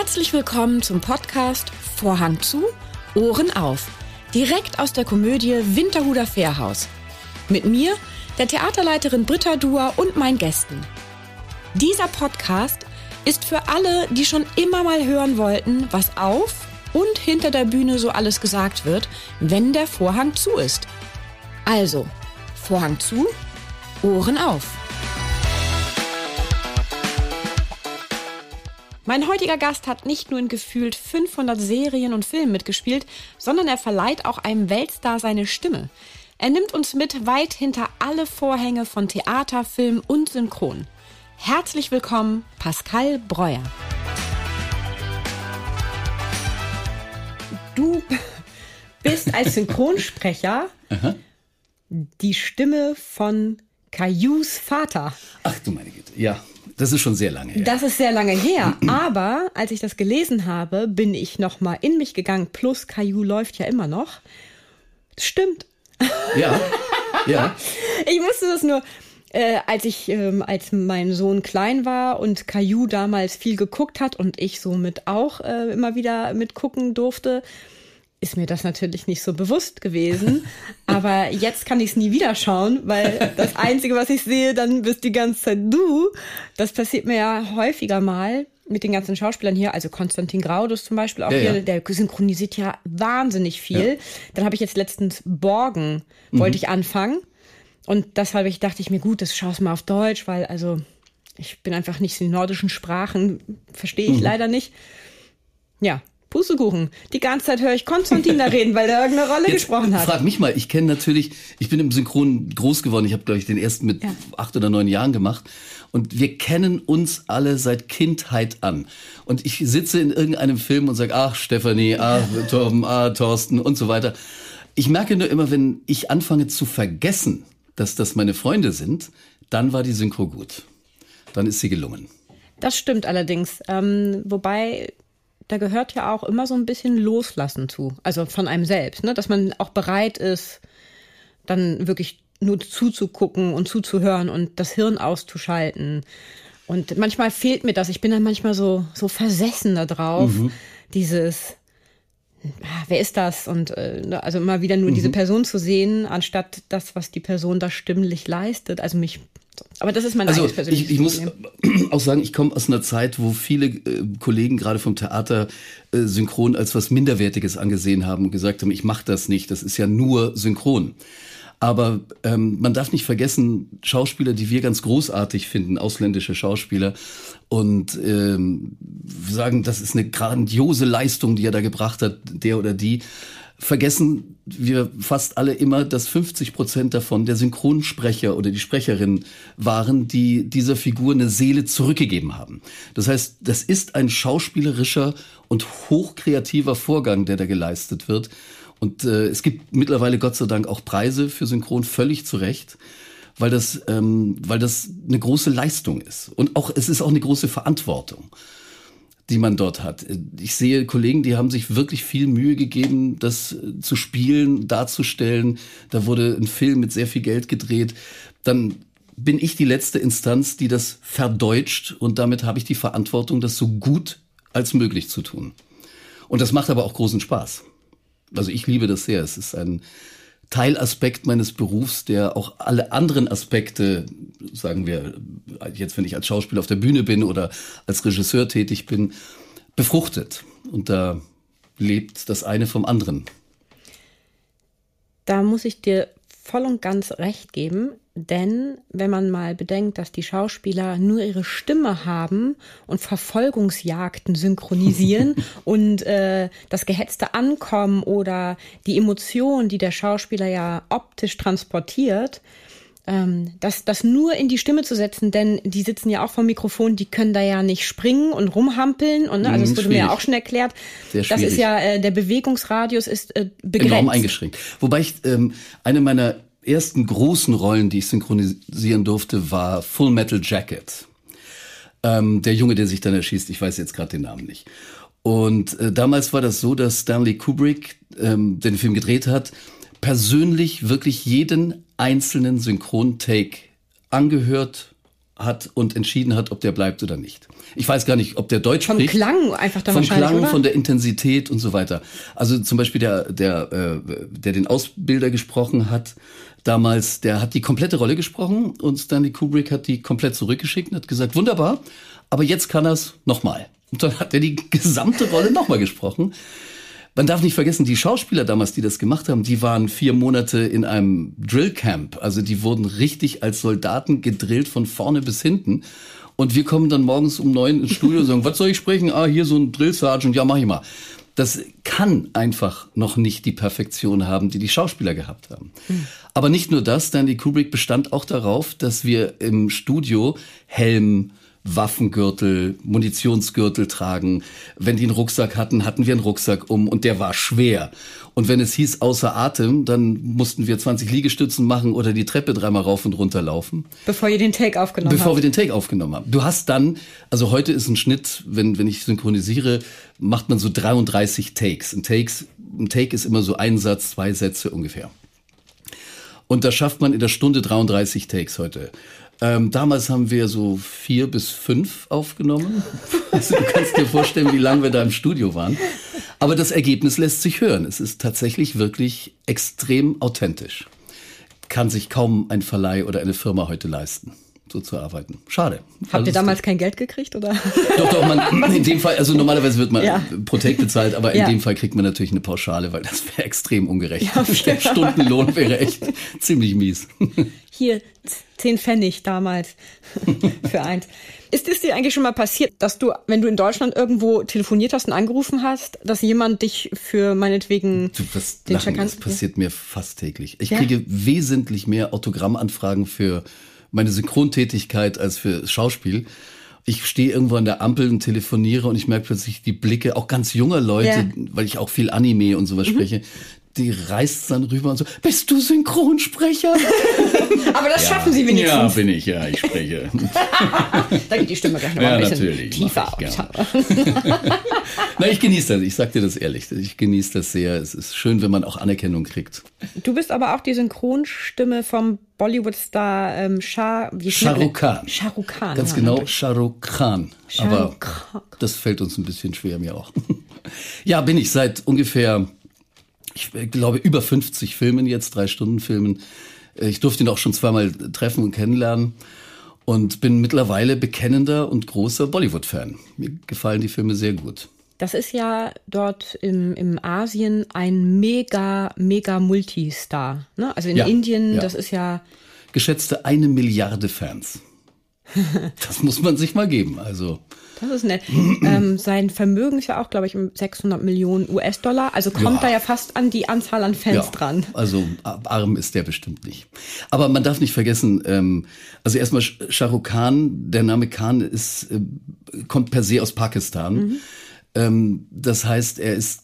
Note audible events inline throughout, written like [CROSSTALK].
Herzlich willkommen zum Podcast Vorhang zu, Ohren auf. Direkt aus der Komödie Winterhuder Fährhaus. Mit mir, der Theaterleiterin Britta Duer und meinen Gästen. Dieser Podcast ist für alle, die schon immer mal hören wollten, was auf und hinter der Bühne so alles gesagt wird, wenn der Vorhang zu ist. Also, Vorhang zu, Ohren auf. Mein heutiger Gast hat nicht nur in gefühlt 500 Serien und Filmen mitgespielt, sondern er verleiht auch einem Weltstar seine Stimme. Er nimmt uns mit weit hinter alle Vorhänge von Theater, Film und Synchron. Herzlich willkommen, Pascal Breuer. Du bist als Synchronsprecher die Stimme von Cailloux Vater. Ach du meine Güte, ja. Das ist schon sehr lange her. Das ist sehr lange her. Aber als ich das gelesen habe, bin ich noch mal in mich gegangen. Plus Caillou läuft ja immer noch. Das stimmt. Ja, ja. Ich musste das nur, äh, als ich, ähm, als mein Sohn klein war und Caillou damals viel geguckt hat und ich somit auch äh, immer wieder mitgucken durfte, ist mir das natürlich nicht so bewusst gewesen. [LAUGHS] Aber jetzt kann ich es nie wieder schauen, weil das Einzige, was ich sehe, dann bist die ganze Zeit du. Das passiert mir ja häufiger mal mit den ganzen Schauspielern hier, also Konstantin Graudus zum Beispiel auch Ja, hier, ja. der synchronisiert ja wahnsinnig viel. Ja. Dann habe ich jetzt letztens Borgen, wollte ich anfangen. Und das habe ich, dachte ich mir, gut, das schaust mal auf Deutsch, weil also ich bin einfach nicht so die nordischen Sprachen, verstehe ich leider nicht. Ja, Pustekuchen. Die ganze Zeit höre ich Konstantin da reden, weil der irgendeine Rolle gesprochen hat. Frag mich mal, ich kenne natürlich, ich bin im Synchron groß geworden. Ich habe, glaube ich, den ersten mit Ja. acht oder neun Jahren gemacht. Und wir kennen uns alle seit Kindheit an. Und ich sitze in irgendeinem Film und sage, ach, Stefanie, ach, Torben, ah, Thorsten und so weiter. Ich merke nur immer, wenn ich anfange zu vergessen, dass das meine Freunde sind, dann war die Synchro gut. Dann ist sie gelungen. Das stimmt allerdings. Ähm, wobei, da gehört ja auch immer so ein bisschen Loslassen zu. Also von einem selbst, ne? Dass man auch bereit ist, dann wirklich nur zuzugucken und zuzuhören und das Hirn auszuschalten. Und manchmal fehlt mir das. Ich bin dann manchmal so, so versessen da drauf. Dieses, ah, wer ist das? Und äh, ne, also immer wieder nur diese Person zu sehen, anstatt das, was die Person da stimmlich leistet. Also mich. Aber das ist mein Also persönliches ich, ich muss Problem. [CLEARS THROAT] auch sagen, ich komme aus einer Zeit, wo viele äh, Kollegen gerade vom Theater äh, synchron als was Minderwertiges angesehen haben und gesagt haben, ich mache das nicht, das ist ja nur synchron. Aber ähm, man darf nicht vergessen, Schauspieler, die wir ganz großartig finden, ausländische Schauspieler, und ähm, sagen, das ist eine grandiose Leistung, die er da gebracht hat, der oder die, vergessen wir fast alle immer, dass 50 Prozent davon der Synchronsprecher oder die Sprecherin waren, die dieser Figur eine Seele zurückgegeben haben. Das heißt, das ist ein schauspielerischer und hochkreativer Vorgang, der da geleistet wird. Und äh, es gibt mittlerweile Gott sei Dank auch Preise für Synchron völlig zu Recht, weil das, ähm, weil das eine große Leistung ist. Und auch es ist auch eine große Verantwortung die man dort hat. Ich sehe Kollegen, die haben sich wirklich viel Mühe gegeben, das äh, zu spielen, darzustellen. Da wurde ein Film mit sehr viel Geld gedreht. Dann bin ich die letzte Instanz, die das verdeutscht und damit habe ich die Verantwortung, das so gut als möglich zu tun. Und das macht aber auch großen Spaß. Also ich liebe das sehr. Es ist ein Teilaspekt meines Berufs, der auch alle anderen Aspekte, sagen wir, jetzt wenn ich als Schauspieler auf der Bühne bin oder als Regisseur tätig bin, befruchtet. Und da lebt das eine vom anderen. Da muss ich dir voll und ganz recht geben, denn wenn man mal bedenkt, dass die Schauspieler nur ihre Stimme haben und Verfolgungsjagden synchronisieren [LAUGHS] und äh, das gehetzte Ankommen oder die Emotion, die der Schauspieler ja optisch transportiert, ähm, das, das nur in die Stimme zu setzen, denn die sitzen ja auch vom Mikrofon, die können da ja nicht springen und rumhampeln und ne, also Mhm, es wurde mir ja schwierig. auch schon erklärt, Sehr das ist schwierig. ja äh, der Bewegungsradius ist äh, begrenzt. enorm eingeschränkt. Wobei ich ähm, eine meiner ersten großen Rollen, die ich synchronisieren durfte, war Full Metal Jacket. Ähm, der Junge, der sich dann erschießt, ich weiß jetzt gerade den Namen nicht. Und äh, damals war das so, dass Stanley Kubrick ähm, den Film gedreht hat, persönlich wirklich jeden einzelnen Synchron-Take angehört, hat und entschieden hat, ob der bleibt oder nicht. Ich weiß gar nicht, ob der Deutsch Vom spricht. Klang einfach dann Vom Klang, oder? von der Intensität und so weiter. Also zum Beispiel der, der, äh, der den Ausbilder gesprochen hat, damals, der hat die komplette Rolle gesprochen und Stanley Kubrick hat die komplett zurückgeschickt und hat gesagt, wunderbar, aber jetzt kann er's nochmal. Und dann hat er die gesamte Rolle nochmal gesprochen. Man darf nicht vergessen, die Schauspieler damals, die das gemacht haben, die waren vier Monate in einem Drillcamp. Also die wurden richtig als Soldaten gedrillt von vorne bis hinten. Und wir kommen dann morgens um neun ins Studio und sagen, was soll ich sprechen? Ah, hier so ein Drill Sergeant, ja, mach ich mal. Das kann einfach noch nicht die Perfektion haben, die die Schauspieler gehabt haben. Aber nicht nur das, Stanley Kubrick bestand auch darauf, dass wir im Studio Helm, Waffengürtel, Munitionsgürtel tragen. Wenn die einen Rucksack hatten, hatten wir einen Rucksack um und der war schwer. Und wenn es hieß außer Atem, dann mussten wir 20 Liegestützen machen oder die Treppe dreimal rauf und runter laufen. Bevor ihr den Take aufgenommen Bevor habt. wir den Take aufgenommen haben. Du hast dann, also heute ist ein Schnitt, wenn, wenn ich synchronisiere, macht man so 33 Takes. Ein, Takes. ein Take ist immer so ein Satz, zwei Sätze ungefähr. Und da schafft man in der Stunde 33 Takes heute. Ähm, damals haben wir so vier bis fünf aufgenommen. [LAUGHS] Also du kannst dir vorstellen, wie lange wir da im Studio waren. Aber das Ergebnis lässt sich hören. Es ist tatsächlich wirklich extrem authentisch. Kann sich kaum ein Verleih oder eine Firma heute leisten, so zu arbeiten. Schade. Habt Also ihr es- damals kein Geld gekriegt, oder? Doch, doch, man, [LAUGHS] in dem Fall, also normalerweise wird man Ja. Protect bezahlt, aber in Ja. dem Fall kriegt man natürlich eine Pauschale, weil das wäre extrem ungerecht. Ja, Der Stundenlohn wäre echt ziemlich mies. Hier, z- zehn Pfennig damals [LAUGHS] für eins. Ist es dir eigentlich schon mal passiert, dass du, wenn du in Deutschland irgendwo telefoniert hast und angerufen hast, dass jemand dich für meinetwegen Du wirst den lachen, das passiert mir fast täglich. Ich Ja? kriege wesentlich mehr Autogrammanfragen für meine Synchrontätigkeit als für Schauspiel. Ich stehe irgendwo an der Ampel und telefoniere und ich merke plötzlich die Blicke auch ganz junger Leute, Ja. Mhm. weil ich auch viel Anime und sowas spreche. Die reißt dann rüber und so, bist du Synchronsprecher? [LAUGHS] Aber das schaffen sie Ja, wenigstens. bin ich, ja, ich spreche. [LAUGHS] Da geht die Stimme gleich noch Ja, ein bisschen natürlich, tiefer ich aus. [LAUGHS] Na, ich genieße das, ich sag dir das ehrlich. Ich genieße das sehr. Es ist schön, wenn man auch Anerkennung kriegt. Du bist aber auch die Synchronstimme vom Bollywood-Star ähm, Shah, wie Shah Rukh Khan. Ganz ja, genau, natürlich. Shah Rukh Khan. Shah Aber das fällt uns ein bisschen schwer, mir auch. Ja, bin ich seit ungefähr, ich glaube, über 50 Filmen jetzt, drei Stunden Filmen. Ich durfte ihn auch schon zweimal treffen und kennenlernen und bin mittlerweile bekennender und großer Bollywood-Fan. Mir gefallen die Filme sehr gut. Das ist ja dort im, im Asien ein mega, mega Multistar. Ne? Also in Ja, Indien, ja. das ist ja, Geschätzte eine Milliarde Fans. [LAUGHS] Das muss man sich mal geben. Also das ist nett. ähm, sein Vermögen ist ja auch, glaube ich, um 600 Millionen US-Dollar. Also kommt Ja. da ja fast an die Anzahl an Fans dran. Also arm ist der bestimmt nicht. Aber man darf nicht vergessen, ähm, also erstmal Sh- Shah Rukh Khan, der Name Khan ist, äh, kommt per se aus Pakistan. Mhm. Ähm, das heißt, er ist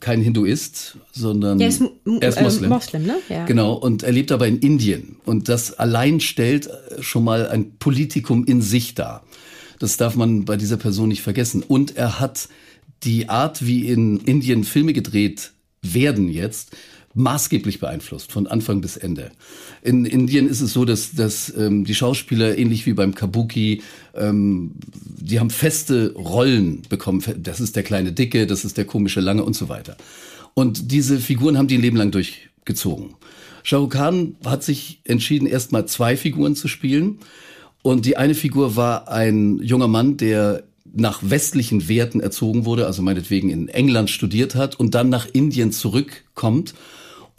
kein Hinduist, sondern Er ist, er ist äh, Moslem. Moslem, ne? Ja. Genau, und er lebt aber in Indien. Und das allein stellt äh, schon mal ein Politikum in sich dar. Das darf man bei dieser Person nicht vergessen. Und er hat die Art, wie in Indien Filme gedreht werden jetzt, maßgeblich beeinflusst, von Anfang bis Ende. In Indien ist es so, dass, dass ähm, die Schauspieler, ähnlich wie beim Kabuki, ähm, die haben feste Rollen bekommen. Das ist der kleine Dicke, das ist der komische Lange und so weiter. Und diese Figuren haben die ein Leben lang durchgezogen. Shah Rukh Khan hat sich entschieden, erstmal zwei Figuren zu spielen. Und die eine Figur war ein junger Mann, der nach westlichen Werten erzogen wurde, also meinetwegen in England studiert hat und dann nach Indien zurückkommt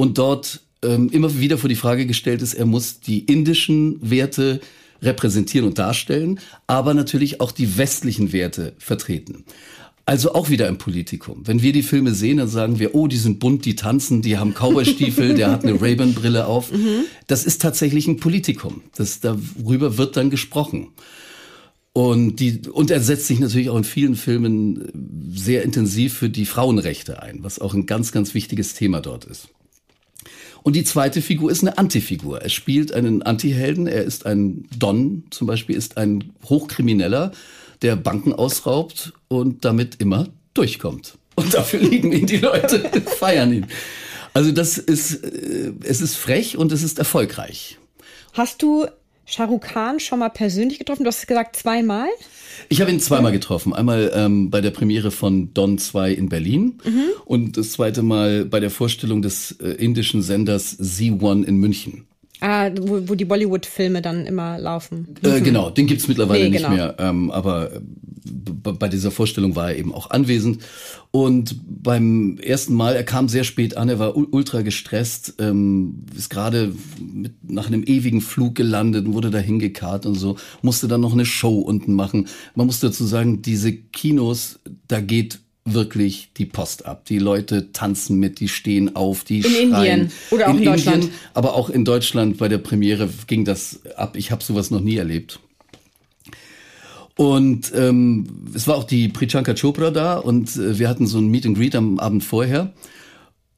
und dort ähm, immer wieder vor die Frage gestellt ist, er muss die indischen Werte repräsentieren und darstellen, aber natürlich auch die westlichen Werte vertreten. Also auch wieder ein Politikum. Wenn wir die Filme sehen, dann sagen wir, oh, die sind bunt, die tanzen, die haben Cowboy-Stiefel, der hat eine Ray-Ban-Brille auf. Das ist tatsächlich ein Politikum. Das, darüber wird dann gesprochen. Und, die, und er setzt sich natürlich auch in vielen Filmen sehr intensiv für die Frauenrechte ein, was auch ein ganz, ganz wichtiges Thema dort ist. Und die zweite Figur ist eine Antifigur. Er spielt einen Antihelden. Er ist ein Don, zum Beispiel, ist ein Hochkrimineller, der Banken ausraubt und damit immer durchkommt. Und dafür [LAUGHS] lieben ihn die Leute, [LAUGHS] feiern ihn. Also das ist, äh, es ist frech und es ist erfolgreich. Hast du Shah Rukh Khan schon mal persönlich getroffen? Du hast gesagt zweimal. Ich habe ihn zweimal getroffen. Einmal ähm, bei der Premiere von Don 2 in Berlin mhm. und das zweite Mal bei der Vorstellung des äh, indischen Senders Z1 in München. Ah, wo, wo die Bollywood-Filme dann immer laufen. Äh, genau, den gibt's mittlerweile nee, nicht genau. mehr. Ähm, aber äh, bei dieser Vorstellung war er eben auch anwesend. Und beim ersten Mal, er kam sehr spät an, er war ultra gestresst, ähm, ist gerade nach einem ewigen Flug gelandet und wurde dahin gekarrt und so, musste dann noch eine Show unten machen. Man muss dazu sagen, diese Kinos, da geht wirklich die Post ab. Die Leute tanzen mit, die stehen auf, die in schreien. Indien oder auch in, in Deutschland. Indien, aber auch in Deutschland bei der Premiere ging das ab. Ich habe sowas noch nie erlebt. Und ähm, es war auch die Prichanka Chopra da und äh, wir hatten so ein Meet and Greet am Abend vorher.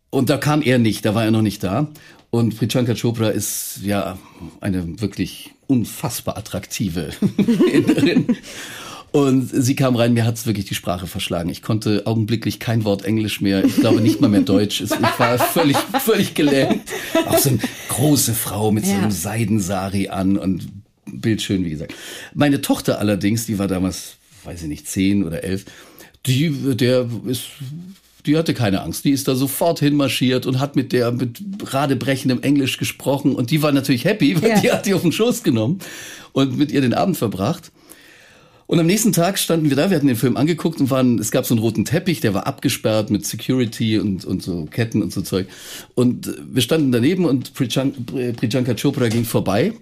Und da kam er nicht, da war er noch nicht da. Und Prichanka Chopra ist ja eine wirklich unfassbar attraktive [LAUGHS] Innerin. Und sie kam rein, mir hat's wirklich die Sprache verschlagen. Ich konnte augenblicklich kein Wort Englisch mehr. Ich glaube nicht mal mehr Deutsch. Ich war völlig, völlig gelähmt. Auch so eine große Frau mit ja. so einem Seidensari an und bildschön, wie gesagt. Meine Tochter allerdings, die war damals, weiß ich nicht, zehn oder elf, die, der ist die hatte keine Angst. Die ist da sofort hinmarschiert und hat mit der mit radebrechendem Englisch gesprochen und die war natürlich happy, weil ja. die hat die auf den Schoß genommen und mit ihr den Abend verbracht. Und am nächsten Tag standen wir da, wir hatten den Film angeguckt und waren, es gab so einen roten Teppich, der war abgesperrt mit Security und, und so Ketten und so Zeug. Und wir standen daneben und Priyanka Chopra ging vorbei.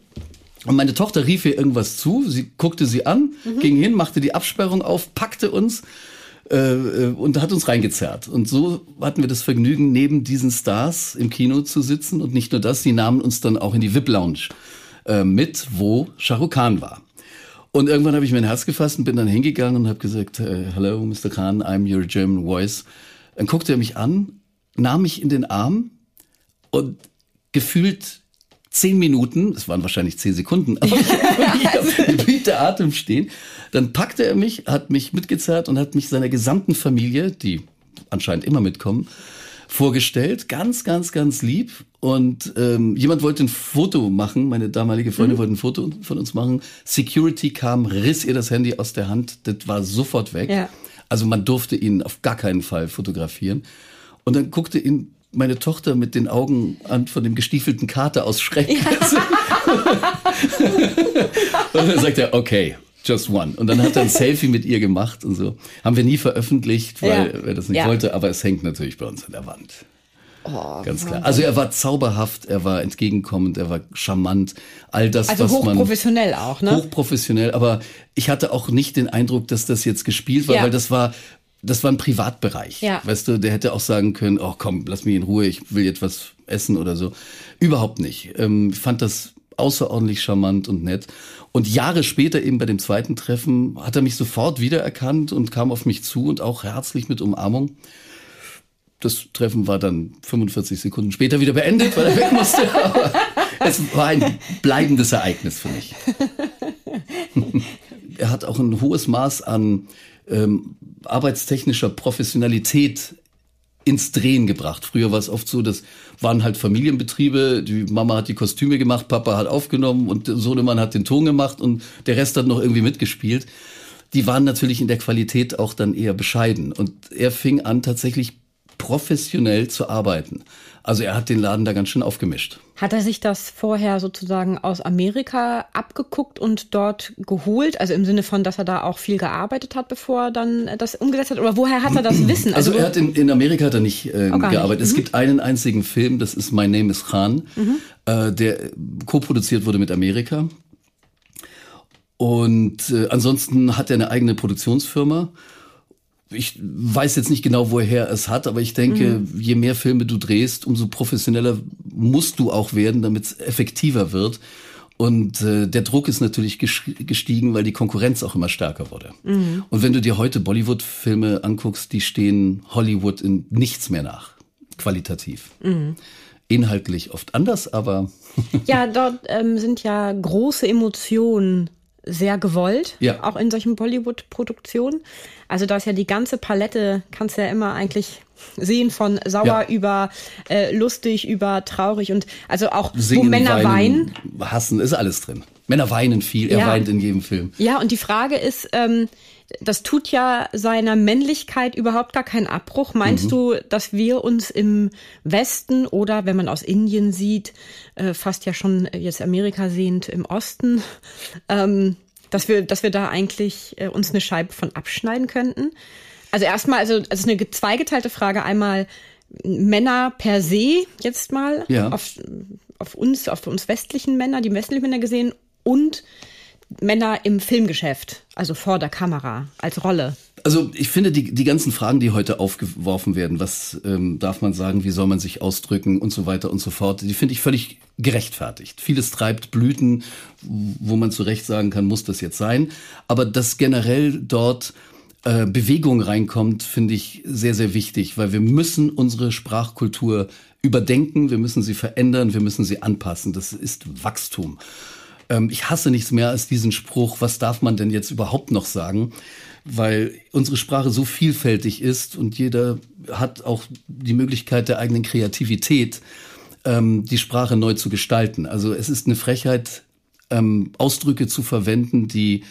Und meine Tochter rief ihr irgendwas zu, sie guckte sie an, mhm. ging hin, machte die Absperrung auf, packte uns äh, äh, und hat uns reingezerrt. Und so hatten wir das Vergnügen, neben diesen Stars im Kino zu sitzen. Und nicht nur das, sie nahmen uns dann auch in die VIP-Lounge äh, mit, wo Shah Rukh Khan war. Und irgendwann habe ich mein Herz gefasst und bin dann hingegangen und habe gesagt, äh, hello, Mr. Khan, I'm your German voice. Dann guckte er mich an, nahm mich in den Arm und gefühlt zehn Minuten, es waren wahrscheinlich zehn Sekunden, aber [LAUGHS] der Atem stehen. Dann packte er mich, hat mich mitgezerrt und hat mich seiner gesamten Familie, die anscheinend immer mitkommen, vorgestellt. Ganz, ganz, ganz lieb. Und ähm, jemand wollte ein Foto machen, meine damalige Freundin mhm. wollte ein Foto von uns machen. Security kam, riss ihr das Handy aus der Hand, das war sofort weg. Ja. Also man durfte ihn auf gar keinen Fall fotografieren. Und dann guckte ihn meine Tochter mit den Augen an von dem gestiefelten Kater aus Schreck. Ja. [LAUGHS] und dann sagt er, okay, just one. Und dann hat er ein Selfie mit ihr gemacht und so. Haben wir nie veröffentlicht, weil ja. er das nicht ja. wollte, aber es hängt natürlich bei uns an der Wand. Oh, Ganz klar. Also er war zauberhaft, er war entgegenkommend, er war charmant, all das, also was man hochprofessionell auch, ne? Hochprofessionell, aber ich hatte auch nicht den Eindruck, dass das jetzt gespielt war, ja. weil das war das war ein Privatbereich. Ja. Weißt du, der hätte auch sagen können, oh komm, lass mich in Ruhe, ich will jetzt was essen oder so. Überhaupt nicht. Ähm, ich fand das außerordentlich charmant und nett. Und Jahre später eben bei dem zweiten Treffen hat er mich sofort wiedererkannt und kam auf mich zu und auch herzlich mit Umarmung. Das Treffen war dann 45 Sekunden später wieder beendet, weil er weg musste. [LAUGHS] Aber es war ein bleibendes Ereignis für mich. [LAUGHS] er hat auch ein hohes Maß an ähm, arbeitstechnischer Professionalität ins Drehen gebracht. Früher war es oft so, das waren halt Familienbetriebe, die Mama hat die Kostüme gemacht, Papa hat aufgenommen und Sohnemann hat den Ton gemacht und der Rest hat noch irgendwie mitgespielt. Die waren natürlich in der Qualität auch dann eher bescheiden und er fing an tatsächlich professionell zu arbeiten. Also er hat den Laden da ganz schön aufgemischt. Hat er sich das vorher sozusagen aus Amerika abgeguckt und dort geholt? Also im Sinne von, dass er da auch viel gearbeitet hat, bevor er dann das umgesetzt hat? Oder woher hat er das Wissen? Also, also er hat in, in Amerika hat er nicht ähm, gearbeitet. Nicht. Es mhm. gibt einen einzigen Film, das ist My Name is Khan, mhm. äh, der co-produziert wurde mit Amerika. Und äh, ansonsten hat er eine eigene Produktionsfirma ich weiß jetzt nicht genau, woher es hat, aber ich denke, mhm. je mehr Filme du drehst, umso professioneller musst du auch werden, damit es effektiver wird. Und äh, der Druck ist natürlich gestiegen, weil die Konkurrenz auch immer stärker wurde. Mhm. Und wenn du dir heute Bollywood-Filme anguckst, die stehen Hollywood in nichts mehr nach, qualitativ. Mhm. Inhaltlich oft anders, aber. ja, [LAUGHS] dort ähm, sind ja große Emotionen sehr gewollt, ja. auch in solchen Bollywood-Produktionen. Also da ist ja die ganze Palette, kannst du ja immer eigentlich sehen, von sauer ja. über äh, lustig, über traurig und also auch Singen, wo Männer weinen, weinen. Hassen ist alles drin. Männer weinen viel, er ja. weint in jedem Film. Ja, und die Frage ist, ähm, das tut ja seiner Männlichkeit überhaupt gar keinen Abbruch. Meinst mhm. du, dass wir uns im Westen oder wenn man aus Indien sieht, äh, fast ja schon jetzt Amerika sehend im Osten, ähm, dass wir, dass wir da eigentlich äh, uns eine Scheibe von abschneiden könnten? Also erstmal, also es ist eine zweigeteilte Frage. Einmal Männer per se jetzt mal ja. auf, auf uns, auf uns westlichen Männer, die westlichen Männer gesehen und Männer im Filmgeschäft, also vor der Kamera, als Rolle? Also ich finde die, die ganzen Fragen, die heute aufgeworfen werden, was ähm, darf man sagen, wie soll man sich ausdrücken und so weiter und so fort, die finde ich völlig gerechtfertigt. Vieles treibt Blüten, wo man zu Recht sagen kann, muss das jetzt sein. Aber dass generell dort äh, Bewegung reinkommt, finde ich sehr, sehr wichtig, weil wir müssen unsere Sprachkultur überdenken, wir müssen sie verändern, wir müssen sie anpassen. Das ist Wachstum. Ähm, ich hasse nichts mehr als diesen Spruch, was darf man denn jetzt überhaupt noch sagen? Weil unsere Sprache so vielfältig ist und jeder hat auch die Möglichkeit der eigenen Kreativität, ähm, die Sprache neu zu gestalten. Also es ist eine Frechheit, ähm, Ausdrücke zu verwenden, die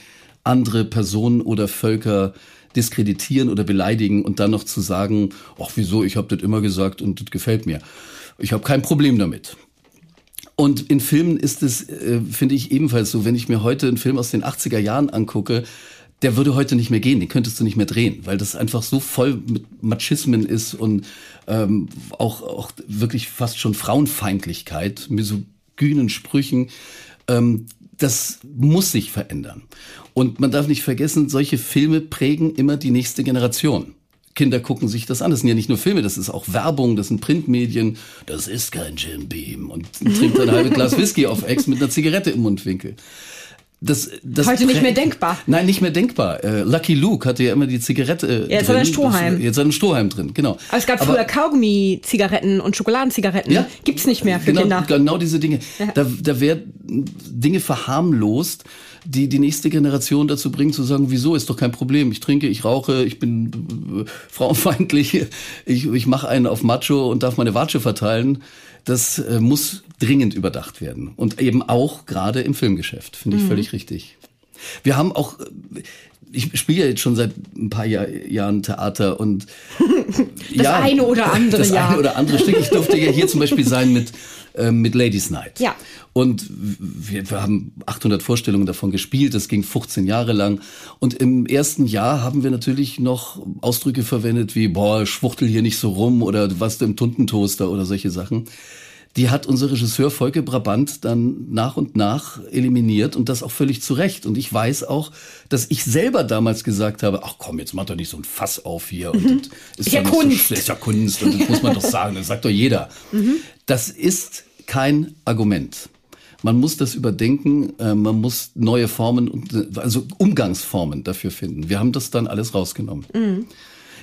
andere Personen oder Völker diskreditieren oder beleidigen und dann noch zu sagen, ach wieso, ich habe das immer gesagt und das gefällt mir. Ich habe kein Problem damit. Und in Filmen ist es, äh, finde ich, ebenfalls so, wenn ich mir heute einen Film aus den 80er Jahren angucke, der würde heute nicht mehr gehen, den könntest du nicht mehr drehen, weil das einfach so voll mit Machismen ist und ähm, auch, auch wirklich fast schon Frauenfeindlichkeit, misogynen Sprüchen. Ähm, das muss sich verändern. Und man darf nicht vergessen, solche Filme prägen immer die nächste Generation. Kinder gucken sich das an. Das sind ja nicht nur Filme, das ist auch Werbung, das sind Printmedien. Das ist kein Jim Beam und [LAUGHS] trinkt ein halbes Glas Whisky auf Ex mit einer Zigarette im Mundwinkel. Das, das Heute nicht mehr denkbar. Nein, nicht mehr denkbar. Äh, Lucky Luke hatte ja immer die Zigarette. Äh, jetzt drin. hat er Strohhalm. Das, jetzt hat er Strohhalm drin, genau. Aber es gab Aber, früher Kaugummi-Zigaretten und Schokoladenzigaretten. Ja, Gibt's nicht mehr für genau, Kinder. Genau diese Dinge. Ja. Da, da werden Dinge verharmlost, die die nächste Generation dazu bringen zu sagen, wieso ist doch kein Problem. Ich trinke, ich rauche, ich bin äh, [LAUGHS] frauenfeindlich, ich, ich mache einen auf Macho und darf meine Watsche verteilen. Das äh, muss dringend überdacht werden. Und eben auch gerade im Filmgeschäft, finde ich mhm. völlig richtig. Wir haben auch, ich spiele ja jetzt schon seit ein paar Jahr, Jahren Theater und [LAUGHS] das ja, eine oder [LAUGHS] andere das Jahr. eine oder andere Stück. Ich durfte ja hier zum Beispiel sein mit äh, mit Ladies Night. Ja. Und wir, wir haben 800 Vorstellungen davon gespielt. Das ging 15 Jahre lang. Und im ersten Jahr haben wir natürlich noch Ausdrücke verwendet wie, boah, schwuchtel hier nicht so rum oder du warst im Tuntentoaster oder solche Sachen die hat unser Regisseur Volker Brabant dann nach und nach eliminiert und das auch völlig zu Recht. Und ich weiß auch, dass ich selber damals gesagt habe, ach komm, jetzt mach doch nicht so ein Fass auf hier. Und mhm. das ist ja, ja Kunst. So, ist ja Kunst und das muss man doch sagen, das sagt doch jeder. Mhm. Das ist kein Argument. Man muss das überdenken, äh, man muss neue Formen, also Umgangsformen dafür finden. Wir haben das dann alles rausgenommen. Mhm.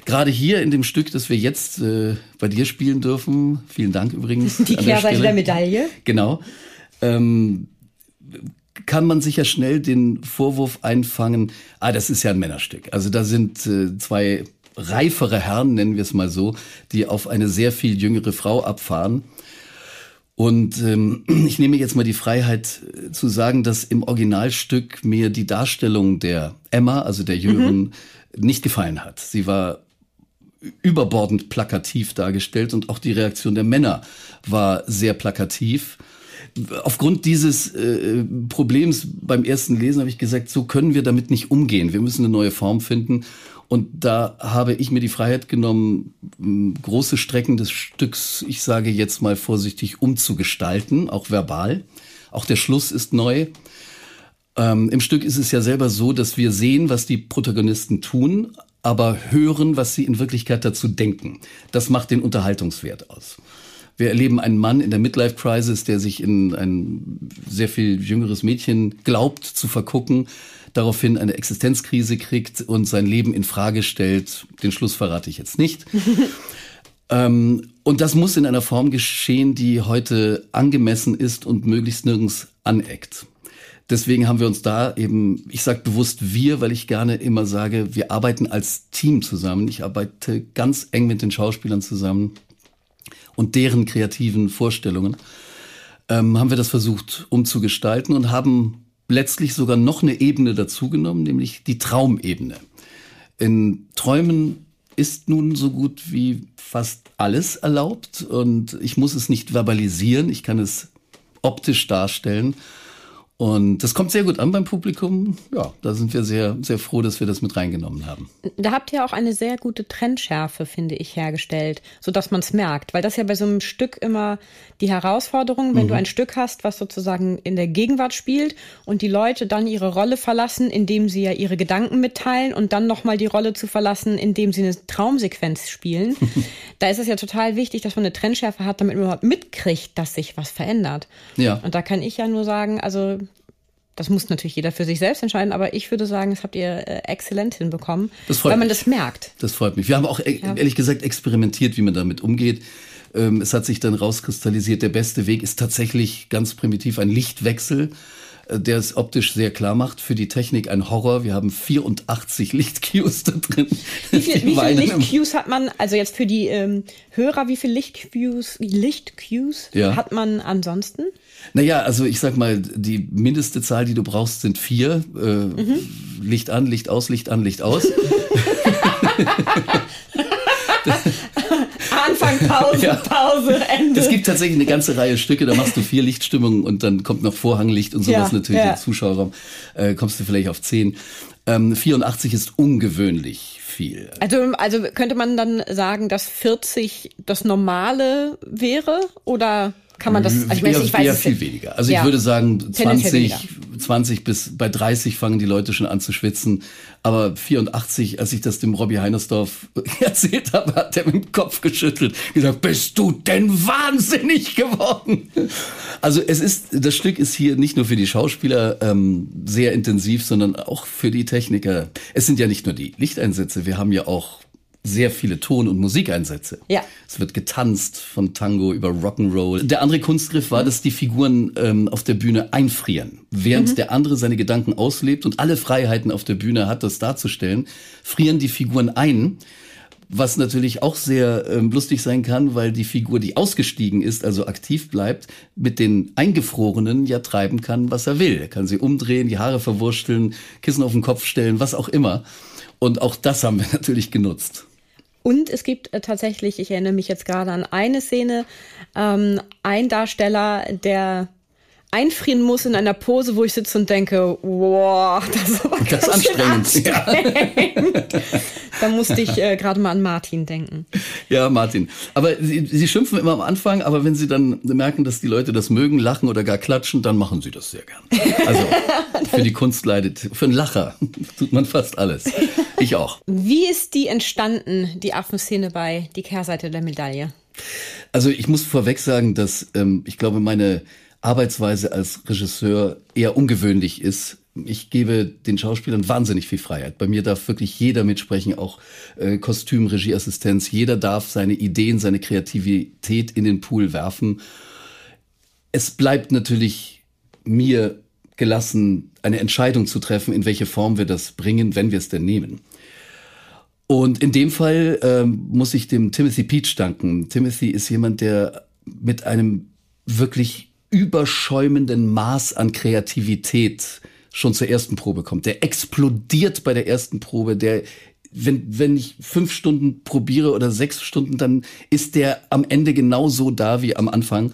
Gerade hier in dem Stück, das wir jetzt äh, bei dir spielen dürfen, vielen Dank übrigens. Die Kehrseite der, der Medaille. Genau. Ähm, kann man sicher schnell den Vorwurf einfangen, ah, das ist ja ein Männerstück. Also da sind äh, zwei reifere Herren, nennen wir es mal so, die auf eine sehr viel jüngere Frau abfahren. Und ähm, [CLEARS THROAT] ich nehme jetzt mal die Freiheit äh, zu sagen, dass im Originalstück mir die Darstellung der Emma, also der Jüngeren, mhm. nicht gefallen hat. Sie war überbordend plakativ dargestellt und auch die Reaktion der Männer war sehr plakativ. Aufgrund dieses äh, Problems beim ersten Lesen habe ich gesagt, so können wir damit nicht umgehen. Wir müssen eine neue Form finden. Und da habe ich mir die Freiheit genommen, große Strecken des Stücks, ich sage jetzt mal vorsichtig, umzugestalten, auch verbal. Auch der Schluss ist neu. Ähm, Im Stück ist es ja selber so, dass wir sehen, was die Protagonisten tun, aber hören, was sie in Wirklichkeit dazu denken. Das macht den Unterhaltungswert aus. Wir erleben einen Mann in der Midlife Crisis, der sich in ein sehr viel jüngeres Mädchen glaubt zu vergucken, daraufhin eine Existenzkrise kriegt und sein Leben in Frage stellt. Den Schluss verrate ich jetzt nicht. [LAUGHS] ähm, und das muss in einer Form geschehen, die heute angemessen ist und möglichst nirgends aneckt. Deswegen haben wir uns da eben, ich sage bewusst wir, weil ich gerne immer sage, wir arbeiten als Team zusammen. Ich arbeite ganz eng mit den Schauspielern zusammen und deren kreativen Vorstellungen. Ähm, haben wir das versucht umzugestalten und haben letztlich sogar noch eine Ebene dazugenommen, nämlich die Traumebene. In Träumen ist nun so gut wie fast alles erlaubt und ich muss es nicht verbalisieren, ich kann es optisch darstellen. Und das kommt sehr gut an beim Publikum. Ja, da sind wir sehr, sehr froh, dass wir das mit reingenommen haben. Da habt ihr auch eine sehr gute Trendschärfe, finde ich, hergestellt, so dass man es merkt. Weil das ja bei so einem Stück immer die Herausforderung, wenn mhm. du ein Stück hast, was sozusagen in der Gegenwart spielt und die Leute dann ihre Rolle verlassen, indem sie ja ihre Gedanken mitteilen und dann nochmal die Rolle zu verlassen, indem sie eine Traumsequenz spielen. [LAUGHS] da ist es ja total wichtig, dass man eine Trendschärfe hat, damit man überhaupt mitkriegt, dass sich was verändert. Ja. Und da kann ich ja nur sagen, also das muss natürlich jeder für sich selbst entscheiden, aber ich würde sagen, das habt ihr äh, exzellent hinbekommen, das freut weil man mich. das merkt. Das freut mich. Wir haben auch e ja. ehrlich gesagt experimentiert, wie man damit umgeht. Ähm, es hat sich dann rauskristallisiert, der beste Weg ist tatsächlich ganz primitiv ein Lichtwechsel der es optisch sehr klar macht. Für die Technik ein Horror. Wir haben 84 Lichtcues da drin. Wie, viel, wie viele Lichtcues hat man, also jetzt für die ähm, Hörer, wie viele Lichtcues, Lichtcues ja. hat man ansonsten? Naja, also ich sag mal, die mindeste Zahl, die du brauchst, sind vier. Äh, mhm. Licht an, Licht aus, Licht an, Licht aus. [LAUGHS] [LAUGHS] [LAUGHS] Pause, [LAUGHS] ja. Pause, Ende. Es gibt tatsächlich eine ganze Reihe Stücke, da machst du vier Lichtstimmungen und dann kommt noch Vorhanglicht und sowas ja, natürlich ja. im Zuschauerraum. Äh, kommst du vielleicht auf zehn. Ähm, 84 ist ungewöhnlich viel. Also, also könnte man dann sagen, dass 40 das Normale wäre oder? Kann man das, also ich, weiß, ich weiß eher viel weniger. Also ja. ich würde sagen 20, 20 bis bei 30 fangen die Leute schon an zu schwitzen. Aber 84, als ich das dem Robbie Heinersdorf [LAUGHS] erzählt habe, hat er mit dem Kopf geschüttelt, gesagt, bist du denn wahnsinnig geworden? Also es ist, das Stück ist hier nicht nur für die Schauspieler ähm, sehr intensiv, sondern auch für die Techniker. Es sind ja nicht nur die Lichteinsätze, wir haben ja auch sehr viele Ton- und Musikeinsätze. Ja. Es wird getanzt von Tango über Rock'n'Roll. Der andere Kunstgriff war, dass die Figuren ähm, auf der Bühne einfrieren. Während mhm. der andere seine Gedanken auslebt und alle Freiheiten auf der Bühne hat, das darzustellen, frieren die Figuren ein. Was natürlich auch sehr ähm, lustig sein kann, weil die Figur, die ausgestiegen ist, also aktiv bleibt, mit den Eingefrorenen ja treiben kann, was er will. Er kann sie umdrehen, die Haare verwursteln, Kissen auf den Kopf stellen, was auch immer. Und auch das haben wir [LAUGHS] natürlich genutzt. Und es gibt äh, tatsächlich, ich erinnere mich jetzt gerade an eine Szene, ähm, ein Darsteller, der einfrieren muss in einer Pose, wo ich sitze und denke, wow, [LAUGHS] das ist aber das anstrengend. anstrengend. Ja. [LAUGHS] da musste ich äh, gerade mal an Martin denken. Ja, Martin. Aber Sie, Sie schimpfen immer am Anfang, aber wenn Sie dann merken, dass die Leute das mögen, lachen oder gar klatschen, dann machen Sie das sehr gern. Also [LAUGHS] für die Kunst leidet, für einen Lacher tut man fast alles. Ich auch. Wie ist die entstanden, die Affenszene bei Die Kehrseite der Medaille? Also ich muss vorweg sagen, dass ähm, ich glaube, meine Arbeitsweise als Regisseur eher ungewöhnlich ist. Ich gebe den Schauspielern wahnsinnig viel Freiheit. Bei mir darf wirklich jeder mitsprechen, auch äh, Kostüm, Regieassistenz. Jeder darf seine Ideen, seine Kreativität in den Pool werfen. Es bleibt natürlich mir gelassen, eine Entscheidung zu treffen, in welche Form wir das bringen, wenn wir es denn nehmen. Und in dem Fall ähm, muss ich dem Timothy Peach danken. Timothy ist jemand, der mit einem wirklich überschäumenden Maß an Kreativität schon zur ersten Probe kommt. Der explodiert bei der ersten Probe, der wenn, wenn ich fünf Stunden probiere oder sechs Stunden, dann ist der am Ende genauso da wie am Anfang.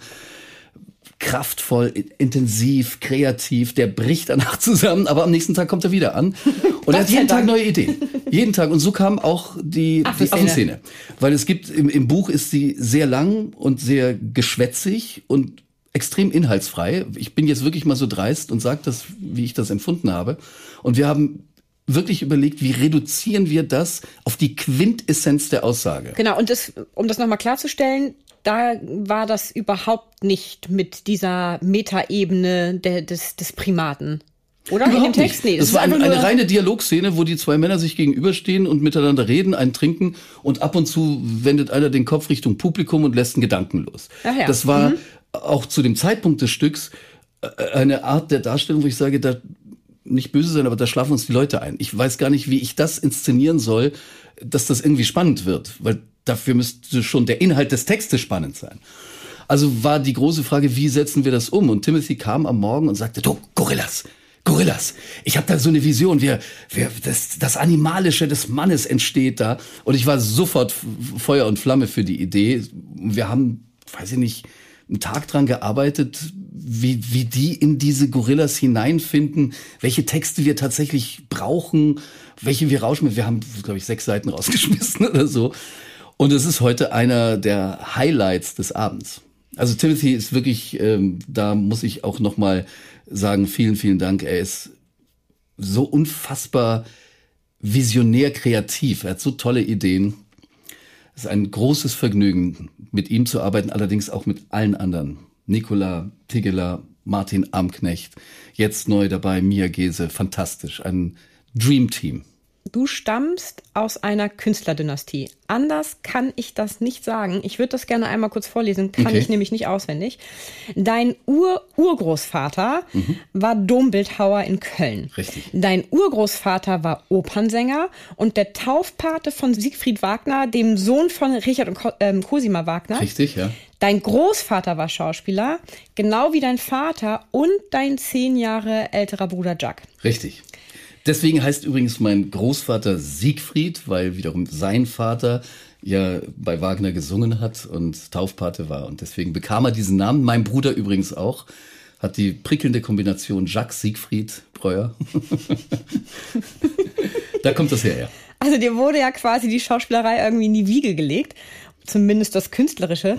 Kraftvoll, intensiv, kreativ, der bricht danach [LAUGHS] zusammen, aber am nächsten Tag kommt er wieder an. [LAUGHS] Und er hat jeden Tag neue Ideen. Jeden Tag. Und so kam auch die, die Affenszene. Weil es gibt, im, im Buch ist sie sehr lang und sehr geschwätzig und extrem inhaltsfrei. Ich bin jetzt wirklich mal so dreist und sage das, wie ich das empfunden habe. Und wir haben wirklich überlegt, wie reduzieren wir das auf die Quintessenz der Aussage. Genau, und das, um das nochmal klarzustellen, da war das überhaupt nicht mit dieser Metaebene des, des Primaten. Oder? Überhaupt In dem Text? Nee, das, das war eine, eine reine Dialogszene, wo die zwei Männer sich gegenüberstehen und miteinander reden, einen trinken und ab und zu wendet einer den Kopf Richtung Publikum und lässt einen Gedanken los. Ja. Das war mhm auch zu dem Zeitpunkt des Stücks äh, eine Art der Darstellung, wo ich sage, da nicht böse sein, aber da schlafen uns die Leute ein. Ich weiß gar nicht, wie ich das inszenieren soll, dass das irgendwie spannend wird, weil dafür müsste schon der Inhalt des Textes spannend sein. Also war die große Frage, wie setzen wir das um? Und Timothy kam am Morgen und sagte, du, Gorillas, Gorillas. Ich habe da so eine Vision. Wir, wir, das, das Animalische des Mannes entsteht da. Und ich war sofort Feuer und Flamme für die Idee. Wir haben, weiß ich nicht, einen Tag dran gearbeitet, wie, wie die in diese Gorillas hineinfinden, welche Texte wir tatsächlich brauchen, welche wir rausschmissen. Wir haben, glaube ich, sechs Seiten [LAUGHS] rausgeschmissen oder so. Und es ist heute einer der Highlights des Abends. Also Timothy ist wirklich, ähm, da muss ich auch noch mal sagen, vielen, vielen Dank. Er ist so unfassbar visionär kreativ. Er hat so tolle Ideen. Es ist ein großes Vergnügen, mit ihm zu arbeiten, allerdings auch mit allen anderen. Nikola Tigeler, Martin Amknecht, jetzt neu dabei, Mia Gese, fantastisch. Ein Dream Team. Du stammst aus einer Künstlerdynastie. Anders kann ich das nicht sagen. Ich würde das gerne einmal kurz vorlesen, kann okay. ich nämlich nicht auswendig. Dein Ur-Urgroßvater mhm. war Dombildhauer in Köln. Richtig. Dein Urgroßvater war Opernsänger und der Taufpate von Siegfried Wagner, dem Sohn von Richard und ähm, Cosima Wagner. Richtig, ja. Dein Großvater war Schauspieler, genau wie dein Vater und dein zehn Jahre älterer Bruder Jack. Richtig. Deswegen heißt übrigens mein Großvater Siegfried, weil wiederum sein Vater ja bei Wagner gesungen hat und Taufpate war. Und deswegen bekam er diesen Namen. Mein Bruder übrigens auch. Hat die prickelnde Kombination Jacques Siegfried Breuer. [LAUGHS] da kommt das her, ja. Also dir wurde ja quasi die Schauspielerei irgendwie in die Wiege gelegt. Zumindest das Künstlerische.